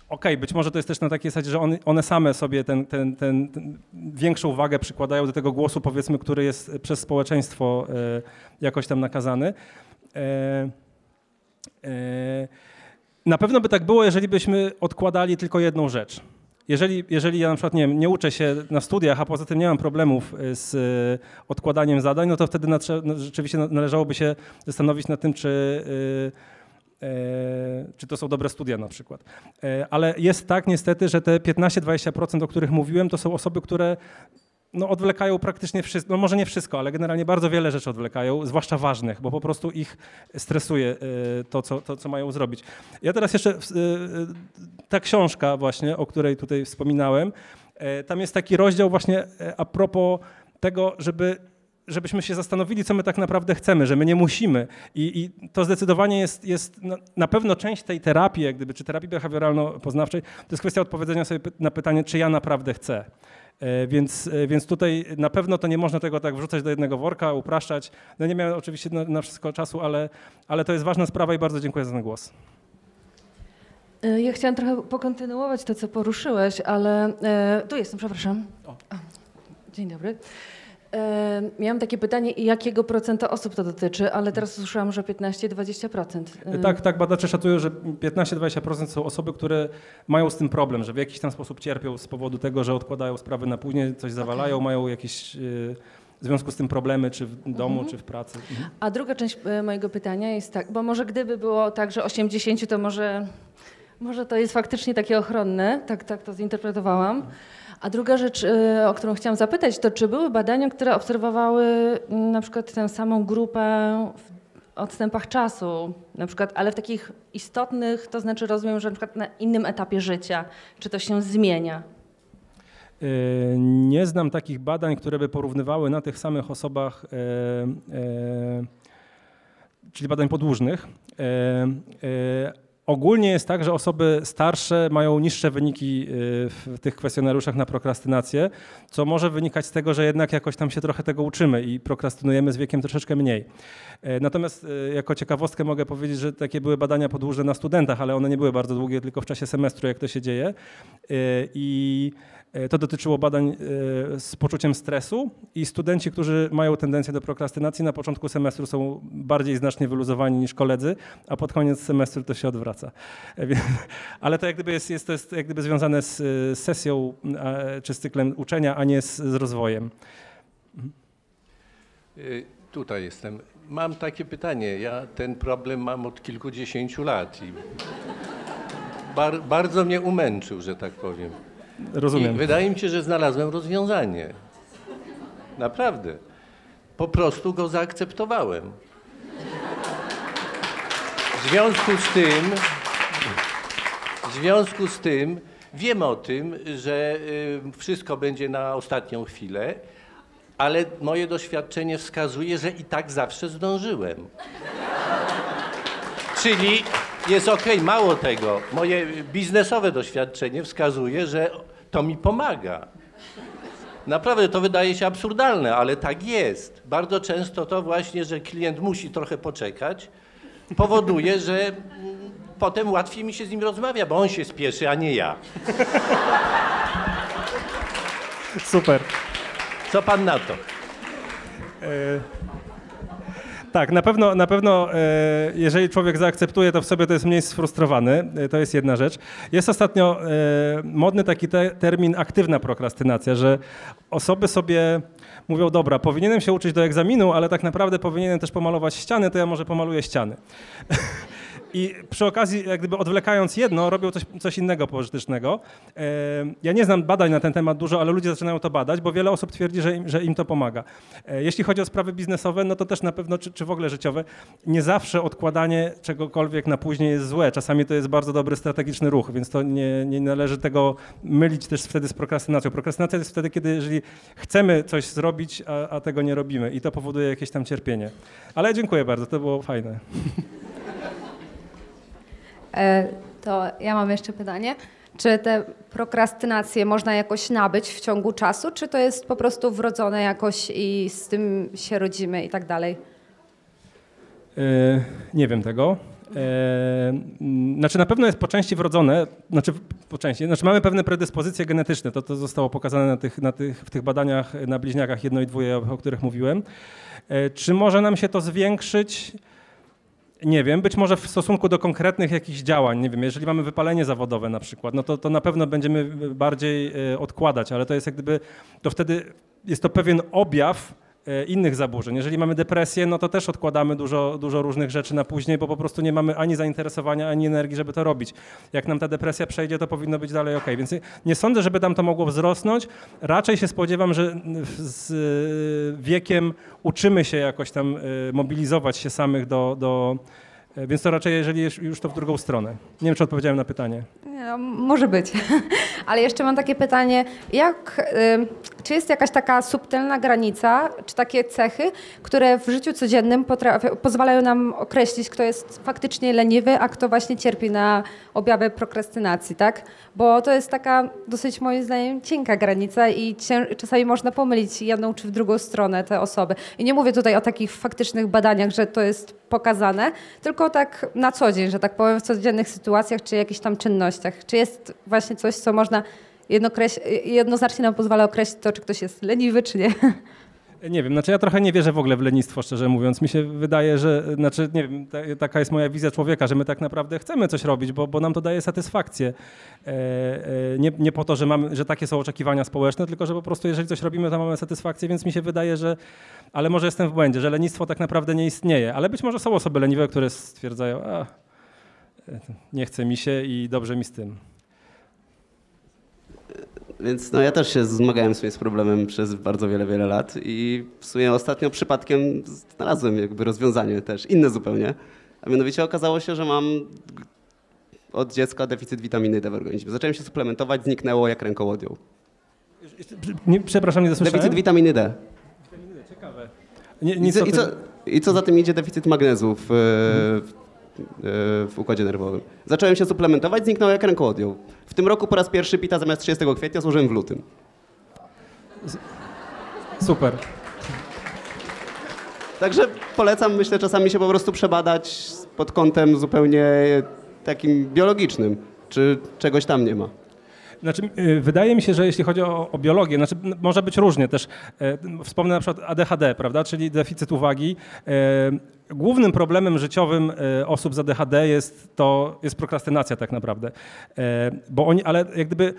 Okej, być może to jest też na takiej zasadzie, że one, same sobie ten, ten, ten, większą wagę przykładają do tego głosu, powiedzmy, który jest przez społeczeństwo e, jakoś tam nakazany. E, e, na pewno by tak było, jeżeli byśmy odkładali tylko jedną rzecz. Jeżeli, jeżeli ja na przykład nie, nie uczę się na studiach, a poza tym nie mam problemów e, z e, odkładaniem zadań, no to wtedy na, no, rzeczywiście na- należałoby się zastanowić nad tym, czy, e, e, czy to są dobre studia na przykład. E, Ale jest tak niestety, że te 15-20%, o których mówiłem, to są osoby, które no, odwlekają praktycznie wszystko, no może nie wszystko, ale generalnie bardzo wiele rzeczy odwlekają, zwłaszcza ważnych, bo po prostu ich stresuje e, to, co, to, co mają zrobić. Ja teraz jeszcze, e, e, ta książka właśnie, o której tutaj wspominałem, e, tam jest taki rozdział właśnie e, a propos tego, żeby żebyśmy się zastanowili, co my tak naprawdę chcemy, że my nie musimy. I, i to zdecydowanie jest, jest na, na pewno część tej terapii, jak gdyby, czy terapii behawioralno-poznawczej, to jest kwestia odpowiedzenia sobie na pytanie, czy ja naprawdę chcę. E, Więc, e, więc tutaj na pewno to nie można tego tak wrzucać do jednego worka, upraszczać. No nie miałem oczywiście na, na wszystko czasu, ale, ale to jest ważna sprawa i bardzo dziękuję za ten głos. E, Ja chciałam trochę pokontynuować to, co poruszyłeś, ale tu jestem, przepraszam. A, Dzień dobry. E, miałam takie pytanie, jakiego procenta osób to dotyczy, ale teraz usłyszałam, że 15-20%. E, Tak, tak, badacze szacują, że 15-20% są osoby, które mają z tym problem, że w jakiś tam sposób cierpią z powodu tego, że odkładają sprawy na później, coś zawalają, mają jakieś e, w związku z tym problemy, czy w domu, czy w pracy. Mhm. A druga część e, mojego pytania jest tak, bo może gdyby było tak, że 80, to może, może to jest faktycznie takie ochronne, tak, tak to zinterpretowałam. A druga rzecz, e, o którą chciałam zapytać, to czy były badania, które obserwowały m, na przykład tę samą grupę w odstępach czasu, na przykład, ale w takich istotnych, to znaczy rozumiem, że na przykład na innym etapie życia, czy to się zmienia? E, Nie znam takich badań, które by porównywały na tych samych osobach, e, czyli badań podłużnych. Ogólnie jest tak, że osoby starsze mają niższe wyniki e, w tych kwestionariuszach na prokrastynację, co może wynikać z tego, że jednak jakoś tam się trochę tego uczymy i prokrastynujemy z wiekiem troszeczkę mniej. E, Natomiast e, jako ciekawostkę mogę powiedzieć, że takie były badania podłużne na studentach, ale one nie były bardzo długie, tylko w czasie semestru, jak to się dzieje. E, I to dotyczyło badań z poczuciem stresu i studenci, którzy mają tendencję do prokrastynacji na początku semestru są bardziej znacznie wyluzowani niż koledzy, a pod koniec semestru to się odwraca. Ale to jak gdyby jest, jest, to jest jak gdyby związane z sesją czy z cyklem uczenia, a nie z, z rozwojem. Y, Tutaj jestem. Mam takie pytanie. Ja ten problem mam od kilkudziesięciu lat i bar, bardzo mnie umęczył, że tak powiem. Rozumiem. I wydaje mi się, że znalazłem rozwiązanie. Naprawdę. Po prostu go zaakceptowałem. W związku z tym, w związku z tym wiem o tym, że y, wszystko będzie na ostatnią chwilę, ale moje doświadczenie wskazuje, że i tak zawsze zdążyłem. Czyli jest ok, mało tego. Moje biznesowe doświadczenie wskazuje, że to mi pomaga. Naprawdę to wydaje się absurdalne, ale tak jest. Bardzo często to właśnie, że klient musi trochę poczekać, powoduje, że potem łatwiej mi się z nim rozmawia, bo on się spieszy, a nie ja. Super. Co pan na to? Tak, na pewno, na pewno e, jeżeli człowiek zaakceptuje to w sobie, to jest mniej sfrustrowany. E, To jest jedna rzecz. Jest ostatnio e, modny taki te, termin aktywna prokrastynacja, że osoby sobie mówią, dobra, powinienem się uczyć do egzaminu, ale tak naprawdę powinienem też pomalować ściany, to ja może pomaluję ściany. I przy okazji, jak gdyby odwlekając jedno, robią coś, coś innego pożytecznego. E, Ja nie znam badań na ten temat dużo, ale ludzie zaczynają to badać, bo wiele osób twierdzi, że im, że im to pomaga. E, Jeśli chodzi o sprawy biznesowe, no to też na pewno, czy, czy w ogóle życiowe, nie zawsze odkładanie czegokolwiek na później jest złe. Czasami to jest bardzo dobry strategiczny ruch, więc to nie, nie należy tego mylić też wtedy z prokrastynacją. Prokrastynacja jest wtedy, kiedy jeżeli chcemy coś zrobić, a, a tego nie robimy i to powoduje jakieś tam cierpienie. Ale dziękuję bardzo, to było fajne. E, To ja mam jeszcze pytanie. Czy te prokrastynacje można jakoś nabyć w ciągu czasu, czy to jest po prostu wrodzone jakoś i z tym się rodzimy i tak dalej? E, Nie wiem tego. E, Znaczy na pewno jest po części wrodzone, znaczy po części, znaczy mamy pewne predyspozycje genetyczne, to, to zostało pokazane na tych, na tych, w tych badaniach na bliźniakach jedno i dwóje, o których mówiłem. Czy może nam się to zwiększyć? Nie wiem, być może w stosunku do konkretnych jakichś działań, nie wiem, jeżeli mamy wypalenie zawodowe na przykład, no to, to na pewno będziemy bardziej e, odkładać, ale to jest jak gdyby, to wtedy jest to pewien objaw innych zaburzeń. Jeżeli mamy depresję, no to też odkładamy dużo, dużo różnych rzeczy na później, bo po prostu nie mamy ani zainteresowania, ani energii, żeby to robić. Jak nam ta depresja przejdzie, to powinno być dalej ok. Więc nie sądzę, żeby tam to mogło wzrosnąć. Raczej się spodziewam, że z e, wiekiem uczymy się jakoś tam e, mobilizować się samych do, do, E, Więc to raczej, jeżeli już- to w drugą stronę. Nie wiem, czy odpowiedziałem na pytanie. Nie, No, może być. Ale jeszcze mam takie pytanie, jak, czy jest jakaś taka subtelna granica, czy takie cechy, które w życiu codziennym pozwalają nam określić, kto jest faktycznie leniwy, a kto właśnie cierpi na objawy prokrastynacji, tak? Bo to jest taka dosyć moim zdaniem cienka granica i czasami można pomylić jedną czy w drugą stronę te osoby. I nie mówię tutaj o takich faktycznych badaniach, że to jest pokazane, tylko tak na co dzień, że tak powiem, w codziennych sytuacjach czy jakichś tam czynnościach. Czy jest właśnie coś, co można jednoznacznie nam pozwala określić to, czy ktoś jest leniwy, czy nie? Nie wiem, znaczy ja trochę nie wierzę w ogóle w lenistwo, szczerze mówiąc. Mi się wydaje, że, znaczy nie wiem, ta, taka jest moja wizja człowieka, że my tak naprawdę chcemy coś robić, bo, bo nam to daje satysfakcję. E, e, nie, nie po to, że, mamy, że takie są oczekiwania społeczne, tylko że po prostu jeżeli coś robimy, to mamy satysfakcję, więc mi się wydaje, że, ale może jestem w błędzie, że lenistwo tak naprawdę nie istnieje, ale być może są osoby leniwe, które stwierdzają, a e, nie chce mi się i dobrze mi z tym. Więc no ja też się zmagałem sobie z problemem przez bardzo wiele, wiele lat i w sumie ostatnio przypadkiem znalazłem jakby rozwiązanie też, inne zupełnie. A mianowicie okazało się, że mam od dziecka deficyt witaminy D w organizmie. Zacząłem się suplementować, zniknęło jak ręką odjął. Nie, przepraszam, nie dosłyszałem. Deficyt witaminy D. Ciekawe. Nie, I nic co, i, co, I co za tym idzie deficyt magnezu w, w, e, w układzie nerwowym. Zacząłem się suplementować, zniknął jak ręką odjął. W tym roku po raz pierwszy pita zamiast 30 kwietnia złożyłem w lutym. Super. Także polecam, myślę, czasami się po prostu przebadać pod kątem zupełnie takim biologicznym, czy czegoś tam nie ma. Znaczy, y, wydaje mi się, że jeśli chodzi o, o biologię, znaczy, może być różnie też. E, Wspomnę na przykład ADHD, prawda, czyli deficyt uwagi. Głównym problemem życiowym e, osób z ADHD jest to jest prokrastynacja tak naprawdę. E, Bo oni, ale jak gdyby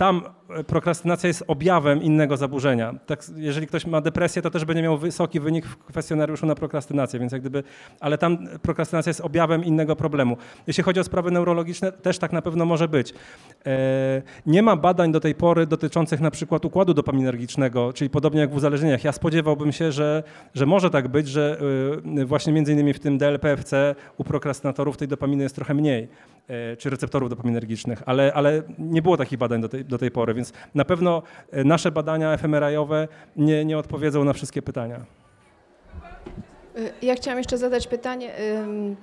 tam e, prokrastynacja jest objawem innego zaburzenia. Tak, jeżeli ktoś ma depresję, to też będzie miał wysoki wynik w kwestionariuszu na prokrastynację, więc jak gdyby, ale tam prokrastynacja jest objawem innego problemu. Jeśli chodzi o sprawy neurologiczne, też tak na pewno może być. E, nie ma badań do tej pory dotyczących na przykład układu dopaminergicznego, czyli podobnie jak w uzależnieniach. Ja spodziewałbym się, że, że może tak być, że y, właśnie między innymi w tym DLPFC u prokrastynatorów tej dopaminy jest trochę mniej, e, czy receptorów dopaminergicznych, ale, ale nie było takich badań do tej, do tej pory, więc na pewno e, nasze badania fMRI-owe nie, nie odpowiedzą na wszystkie pytania. Y, Ja chciałam jeszcze zadać pytanie,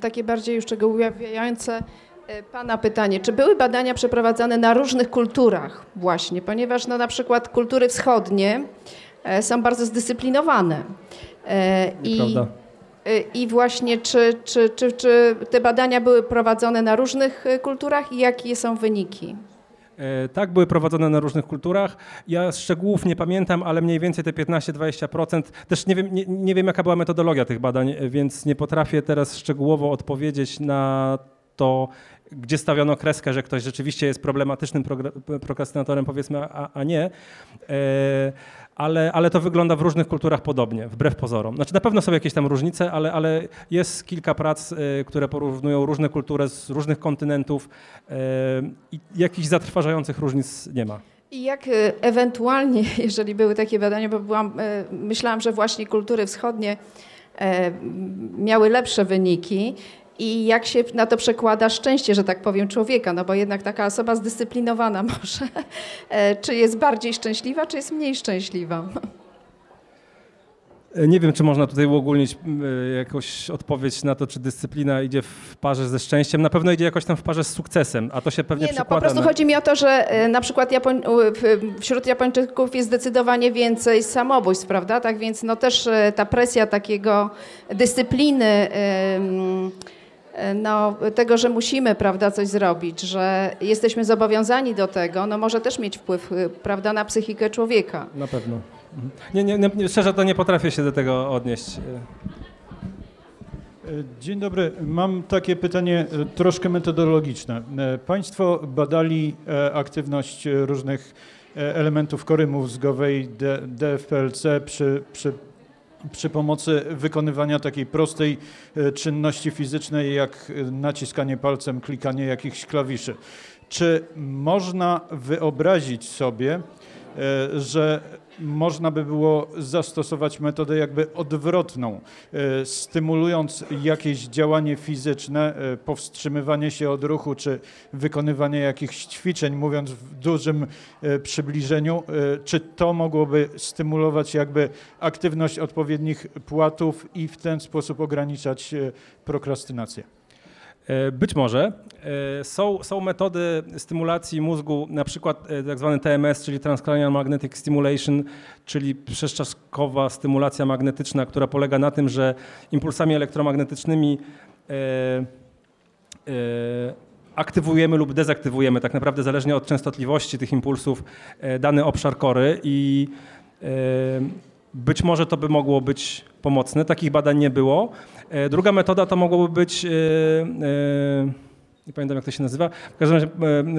takie bardziej już ujawiające y, Pana pytanie. Czy były badania przeprowadzane na różnych kulturach właśnie? Ponieważ no, na przykład kultury wschodnie e, są bardzo zdyscyplinowane. E, I, I właśnie czy, czy, czy, czy te badania były prowadzone na różnych kulturach i jakie są wyniki? E, Tak, były prowadzone na różnych kulturach. Ja szczegółów nie pamiętam, ale mniej więcej te 15-20%. Też nie wiem, nie, nie wiem, jaka była metodologia tych badań, więc nie potrafię teraz szczegółowo odpowiedzieć na to, gdzie stawiono kreskę, że ktoś rzeczywiście jest problematycznym prokrastynatorem, powiedzmy, a, a nie. E, Ale, ale to wygląda w różnych kulturach podobnie, wbrew pozorom. Znaczy na pewno są jakieś tam różnice, ale, ale jest kilka prac, e, które porównują różne kultury z różnych kontynentów e, i jakichś zatrważających różnic nie ma. I jak y, ewentualnie, jeżeli były takie badania, bo byłam, y, myślałam, że właśnie kultury wschodnie e, miały lepsze wyniki i jak się na to przekłada szczęście, że tak powiem, człowieka, no bo jednak taka osoba zdyscyplinowana może, e, czy jest bardziej szczęśliwa, czy jest mniej szczęśliwa? E, Nie wiem, czy można tutaj uogólnić e, jakąś odpowiedź na to, czy dyscyplina idzie w parze ze szczęściem. Na pewno idzie jakoś tam w parze z sukcesem, a to się pewnie Nie, no po przekłada prostu na... chodzi mi o to, że na przykład Japoń, wśród Japończyków jest zdecydowanie więcej samobójstw, prawda? Tak więc no też ta presja takiego dyscypliny, e, no, tego, że musimy, prawda, coś zrobić, że jesteśmy zobowiązani do tego, no może też mieć wpływ, e, prawda, na psychikę człowieka. Na pewno. Mhm. Nie, nie, nie, szczerze to nie potrafię się do tego odnieść. E, E, Dzień dobry. Mam takie pytanie e, troszkę metodologiczne. E, Państwo badali e, aktywność e, różnych e, elementów kory mózgowej DFPLC przy, przy, przy pomocy wykonywania takiej prostej e, czynności fizycznej jak e, naciskanie palcem, klikanie jakichś klawiszy. Czy można wyobrazić sobie, e, że można by było zastosować metodę jakby odwrotną, e, stymulując jakieś działanie fizyczne, e, powstrzymywanie się od ruchu czy wykonywanie jakichś ćwiczeń, mówiąc w dużym e, przybliżeniu, czy to mogłoby stymulować jakby aktywność odpowiednich płatów i w ten sposób ograniczać prokrastynację? E, Być może. E, Są, są metody stymulacji mózgu, na przykład e, tak zwany TMS, czyli Transcranial Magnetic Stimulation, czyli przezczaszkowa stymulacja magnetyczna, która polega na tym, że impulsami elektromagnetycznymi aktywujemy lub dezaktywujemy tak naprawdę zależnie od częstotliwości tych impulsów dany obszar kory i być może to by mogło być pomocne. Takich badań nie było. E, Druga metoda to mogłoby być, e, e, nie pamiętam jak to się nazywa, w każdym razie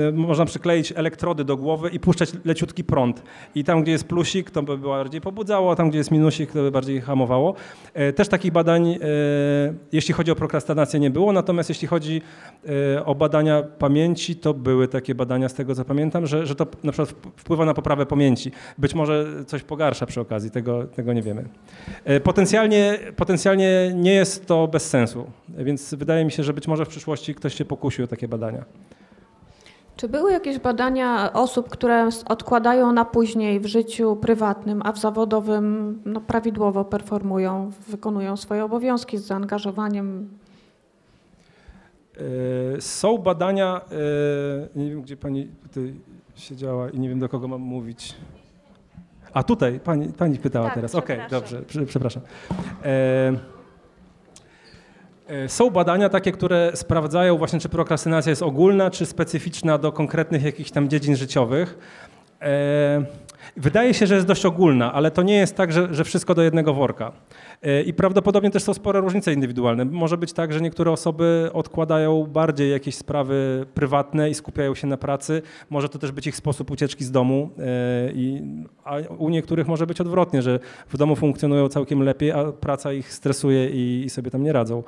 e, e, można przykleić elektrody do głowy i puszczać leciutki prąd. I tam, gdzie jest plusik, to by bardziej pobudzało, a tam, gdzie jest minusik, to by bardziej hamowało. E, Też takich badań, jeśli chodzi o prokrastynację, nie było, natomiast jeśli chodzi o badania pamięci, to były takie badania, z tego co pamiętam, że, że to na przykład wp- wpływa na poprawę pamięci. Być może coś pogarsza przy okazji, tego, tego nie wiemy. Potencjalnie, potencjalnie nie jest to bez sensu, więc wydaje mi się, że być może w przyszłości ktoś się pokusił o takie badania. Czy były jakieś badania osób, które odkładają na później w życiu prywatnym, a w zawodowym no, prawidłowo performują, wykonują swoje obowiązki z zaangażowaniem? E, Są badania, e, nie wiem gdzie pani tutaj siedziała i nie wiem do kogo mam mówić. A tutaj, pani, pani pytała Tak, teraz. Okej, przepraszam. dobrze, prze- przepraszam. E, Są badania takie, które sprawdzają właśnie, czy prokrastynacja jest ogólna, czy specyficzna do konkretnych jakichś tam dziedzin życiowych. E, Wydaje się, że jest dość ogólna, ale to nie jest tak, że, że wszystko do jednego worka. E, I prawdopodobnie też są spore różnice indywidualne. Może być tak, że niektóre osoby odkładają bardziej jakieś sprawy prywatne i skupiają się na pracy. Może to też być ich sposób ucieczki z domu, e, i, a u niektórych może być odwrotnie, że w domu funkcjonują całkiem lepiej, a praca ich stresuje i, i sobie tam nie radzą.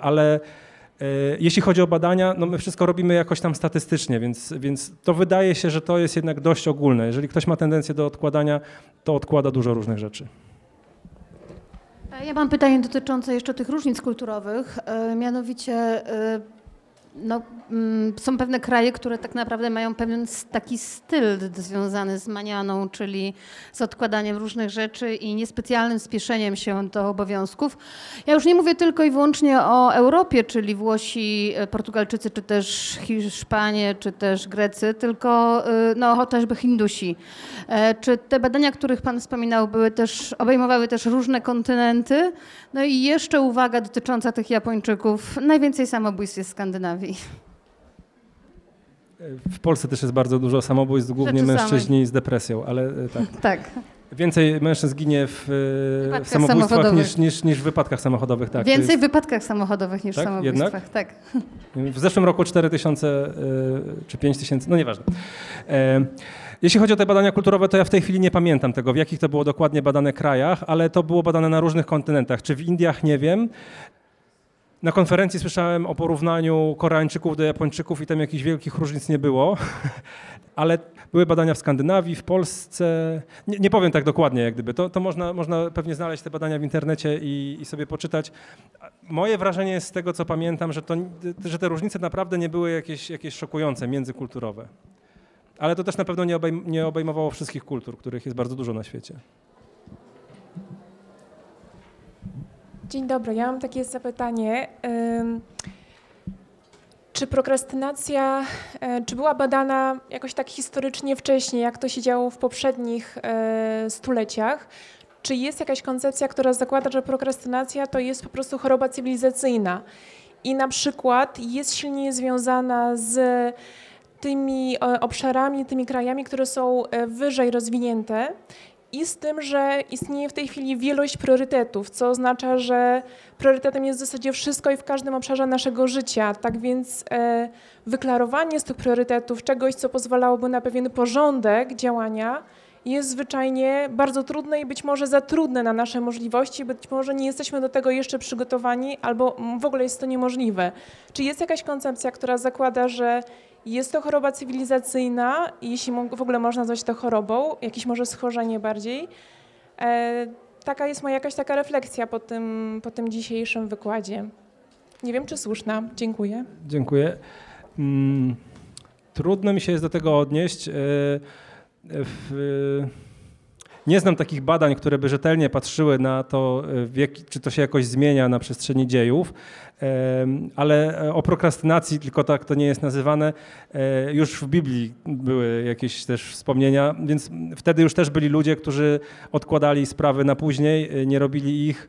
Ale Jeśli chodzi o badania, no my wszystko robimy jakoś tam statystycznie, więc, więc to wydaje się, że to jest jednak dość ogólne. Jeżeli ktoś ma tendencję do odkładania, to odkłada dużo różnych rzeczy. Ja mam pytanie dotyczące jeszcze tych różnic kulturowych. E, Mianowicie e, no, mm, są pewne kraje, które tak naprawdę mają pewien taki styl związany z manianą, czyli z odkładaniem różnych rzeczy i niespecjalnym spieszeniem się do obowiązków. Ja już nie mówię tylko i wyłącznie o Europie, czyli Włosi, e, Portugalczycy, czy też Hiszpanie, czy też Grecy, tylko e, no, chociażby Hindusi. E, Czy te badania, których Pan wspominał, były też, obejmowały też różne kontynenty? No i jeszcze uwaga dotycząca tych Japończyków. Najwięcej samobójstw jest w Skandynawii. W Polsce też jest bardzo dużo samobójstw, głównie Rzeczy mężczyźni z depresją, ale e, tak. Tak. Więcej mężczyzn ginie w, e, w samobójstwach niż, niż, niż w wypadkach samochodowych. Tak, Więcej w jest- wypadkach samochodowych niż w Tak? samobójstwach. Jednak? Tak. W zeszłym roku 4 tysiące y, czy 5 tysięcy, no nieważne. E, Jeśli chodzi o te badania kulturowe, to ja w tej chwili nie pamiętam tego, w jakich to było dokładnie badane krajach, ale to było badane na różnych kontynentach. Czy w Indiach, nie wiem. Na konferencji słyszałem o porównaniu Koreańczyków do Japończyków i tam jakichś wielkich różnic nie było, ale były badania w Skandynawii, w Polsce. Nie, nie powiem tak dokładnie, jak gdyby. To, to można, można pewnie znaleźć te badania w internecie i, i sobie poczytać. Moje wrażenie z tego, co pamiętam, że, to, że te różnice naprawdę nie były jakieś, jakieś szokujące, międzykulturowe. Ale to też na pewno nie, obejm, nie obejmowało wszystkich kultur, których jest bardzo dużo na świecie. Dzień dobry, ja mam takie zapytanie. Czy prokrastynacja, e, czy była badana jakoś tak historycznie wcześniej, jak to się działo w poprzednich e, stuleciach? Czy jest jakaś koncepcja, która zakłada, że prokrastynacja to jest po prostu choroba cywilizacyjna i na przykład jest silnie związana z tymi e, obszarami, tymi krajami, które są wyżej rozwinięte i z tym, że istnieje w tej chwili wielość priorytetów, co oznacza, że priorytetem jest w zasadzie wszystko i w każdym obszarze naszego życia. Tak więc e, wyklarowanie z tych priorytetów czegoś, co pozwalałoby na pewien porządek działania, jest zwyczajnie bardzo trudne i być może za trudne na nasze możliwości, być może nie jesteśmy do tego jeszcze przygotowani, albo w ogóle jest to niemożliwe. Czy jest jakaś koncepcja, która zakłada, że Jest to choroba cywilizacyjna, jeśli w ogóle można nazwać to chorobą, jakieś może schorzenie bardziej. E, taka jest moja jakaś taka refleksja po tym, po tym dzisiejszym wykładzie. Nie wiem, czy słuszna. Dziękuję. Dziękuję. Mm, Trudno mi się jest do tego odnieść. E, w- Nie znam takich badań, które by rzetelnie patrzyły na to, e, czy to się jakoś zmienia na przestrzeni dziejów, ale e, o prokrastynacji, tylko tak to nie jest nazywane, e, już w Biblii były jakieś też wspomnienia, więc wtedy już też byli ludzie, którzy odkładali sprawy na później, nie robili ich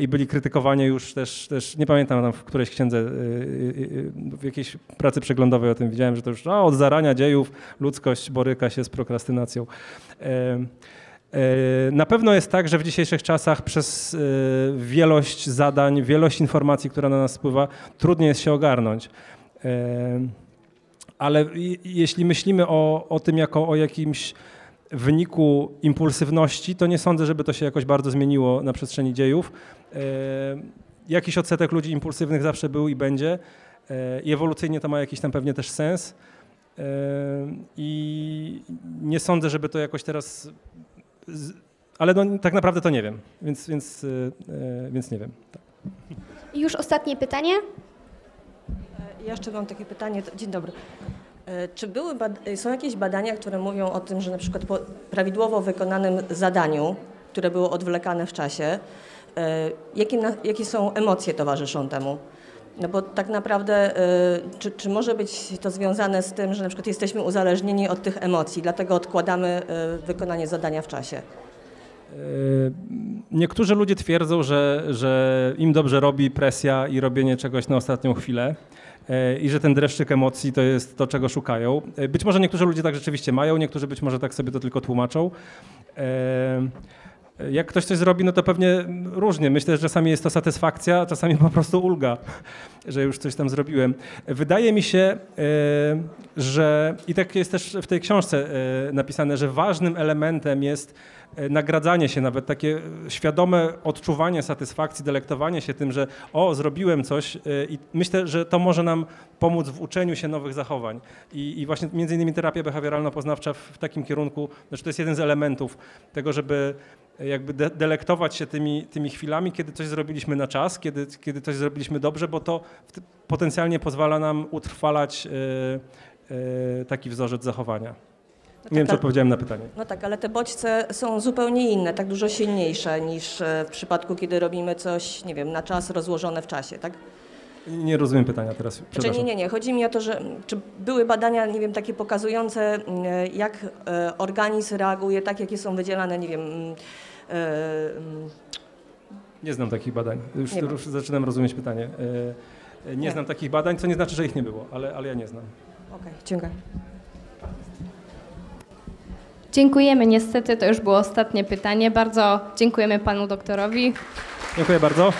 i byli krytykowani już też, też nie pamiętam tam w którejś księdze, w jakiejś pracy przeglądowej o tym widziałem, że to już no, od zarania dziejów ludzkość boryka się z prokrastynacją. E, Na pewno jest tak, że w dzisiejszych czasach przez e, wielość zadań, wielość informacji, która na nas spływa, trudniej jest się ogarnąć. E, Ale jeśli myślimy o, o tym jako o jakimś wyniku impulsywności, to nie sądzę, żeby to się jakoś bardzo zmieniło na przestrzeni dziejów. Jakiś odsetek ludzi impulsywnych zawsze był i będzie. I ewolucyjnie to ma jakiś tam pewnie też sens. I nie sądzę, żeby to jakoś teraz z- ale no, tak naprawdę to nie wiem, więc, więc, y, y, więc nie wiem. Tak. I już ostatnie pytanie. Ja jeszcze mam takie pytanie. Dzień dobry. E, Czy były są jakieś badania, które mówią o tym, że na przykład po prawidłowo wykonanym zadaniu, które było odwlekane w czasie, e, jakie, jakie są emocje towarzyszą temu? No bo tak naprawdę, e, czy, czy może być to związane z tym, że na przykład jesteśmy uzależnieni od tych emocji, dlatego odkładamy e, wykonanie zadania w czasie? Y, Niektórzy ludzie twierdzą, że, że im dobrze robi presja i robienie czegoś na ostatnią chwilę y, i że ten dreszczyk emocji to jest to, czego szukają. Y, Być może niektórzy ludzie tak rzeczywiście mają, niektórzy być może tak sobie to tylko tłumaczą. Jak ktoś coś zrobi, no to pewnie różnie. Myślę, że czasami jest to satysfakcja, a czasami po prostu ulga, że już coś tam zrobiłem. Wydaje mi się, y, że i tak jest też w tej książce y, napisane, że ważnym elementem jest y, nagradzanie się, nawet takie świadome odczuwanie satysfakcji, delektowanie się tym, że o, zrobiłem coś i myślę, że to może nam pomóc w uczeniu się nowych zachowań. I, i właśnie między innymi terapia behawioralno-poznawcza w, w takim kierunku, znaczy to jest jeden z elementów tego, żeby jakby de- delektować się tymi, tymi chwilami, kiedy coś zrobiliśmy na czas, kiedy, kiedy coś zrobiliśmy dobrze, bo to potencjalnie pozwala nam utrwalać y, y, taki wzorzec zachowania. Nie wiem, czy tak, odpowiedziałem na pytanie. No tak, ale te bodźce są zupełnie inne, tak dużo silniejsze niż e, w przypadku, kiedy robimy coś, nie wiem, na czas rozłożone w czasie, tak? Nie rozumiem pytania teraz, Znaczy, nie, nie, nie. Chodzi mi o to, że czy były badania, nie wiem, takie pokazujące, jak e, organizm reaguje, tak jakie są wydzielane, nie wiem, e, Nie znam takich badań. Już, już zaczynam rozumieć pytanie. Y, y, Nie Nie. znam takich badań, co nie znaczy, że ich nie było, ale, ale ja nie znam. okej, dziękuję. Dziękujemy. Niestety to już było ostatnie pytanie. Bardzo dziękujemy panu doktorowi. Dziękuję bardzo.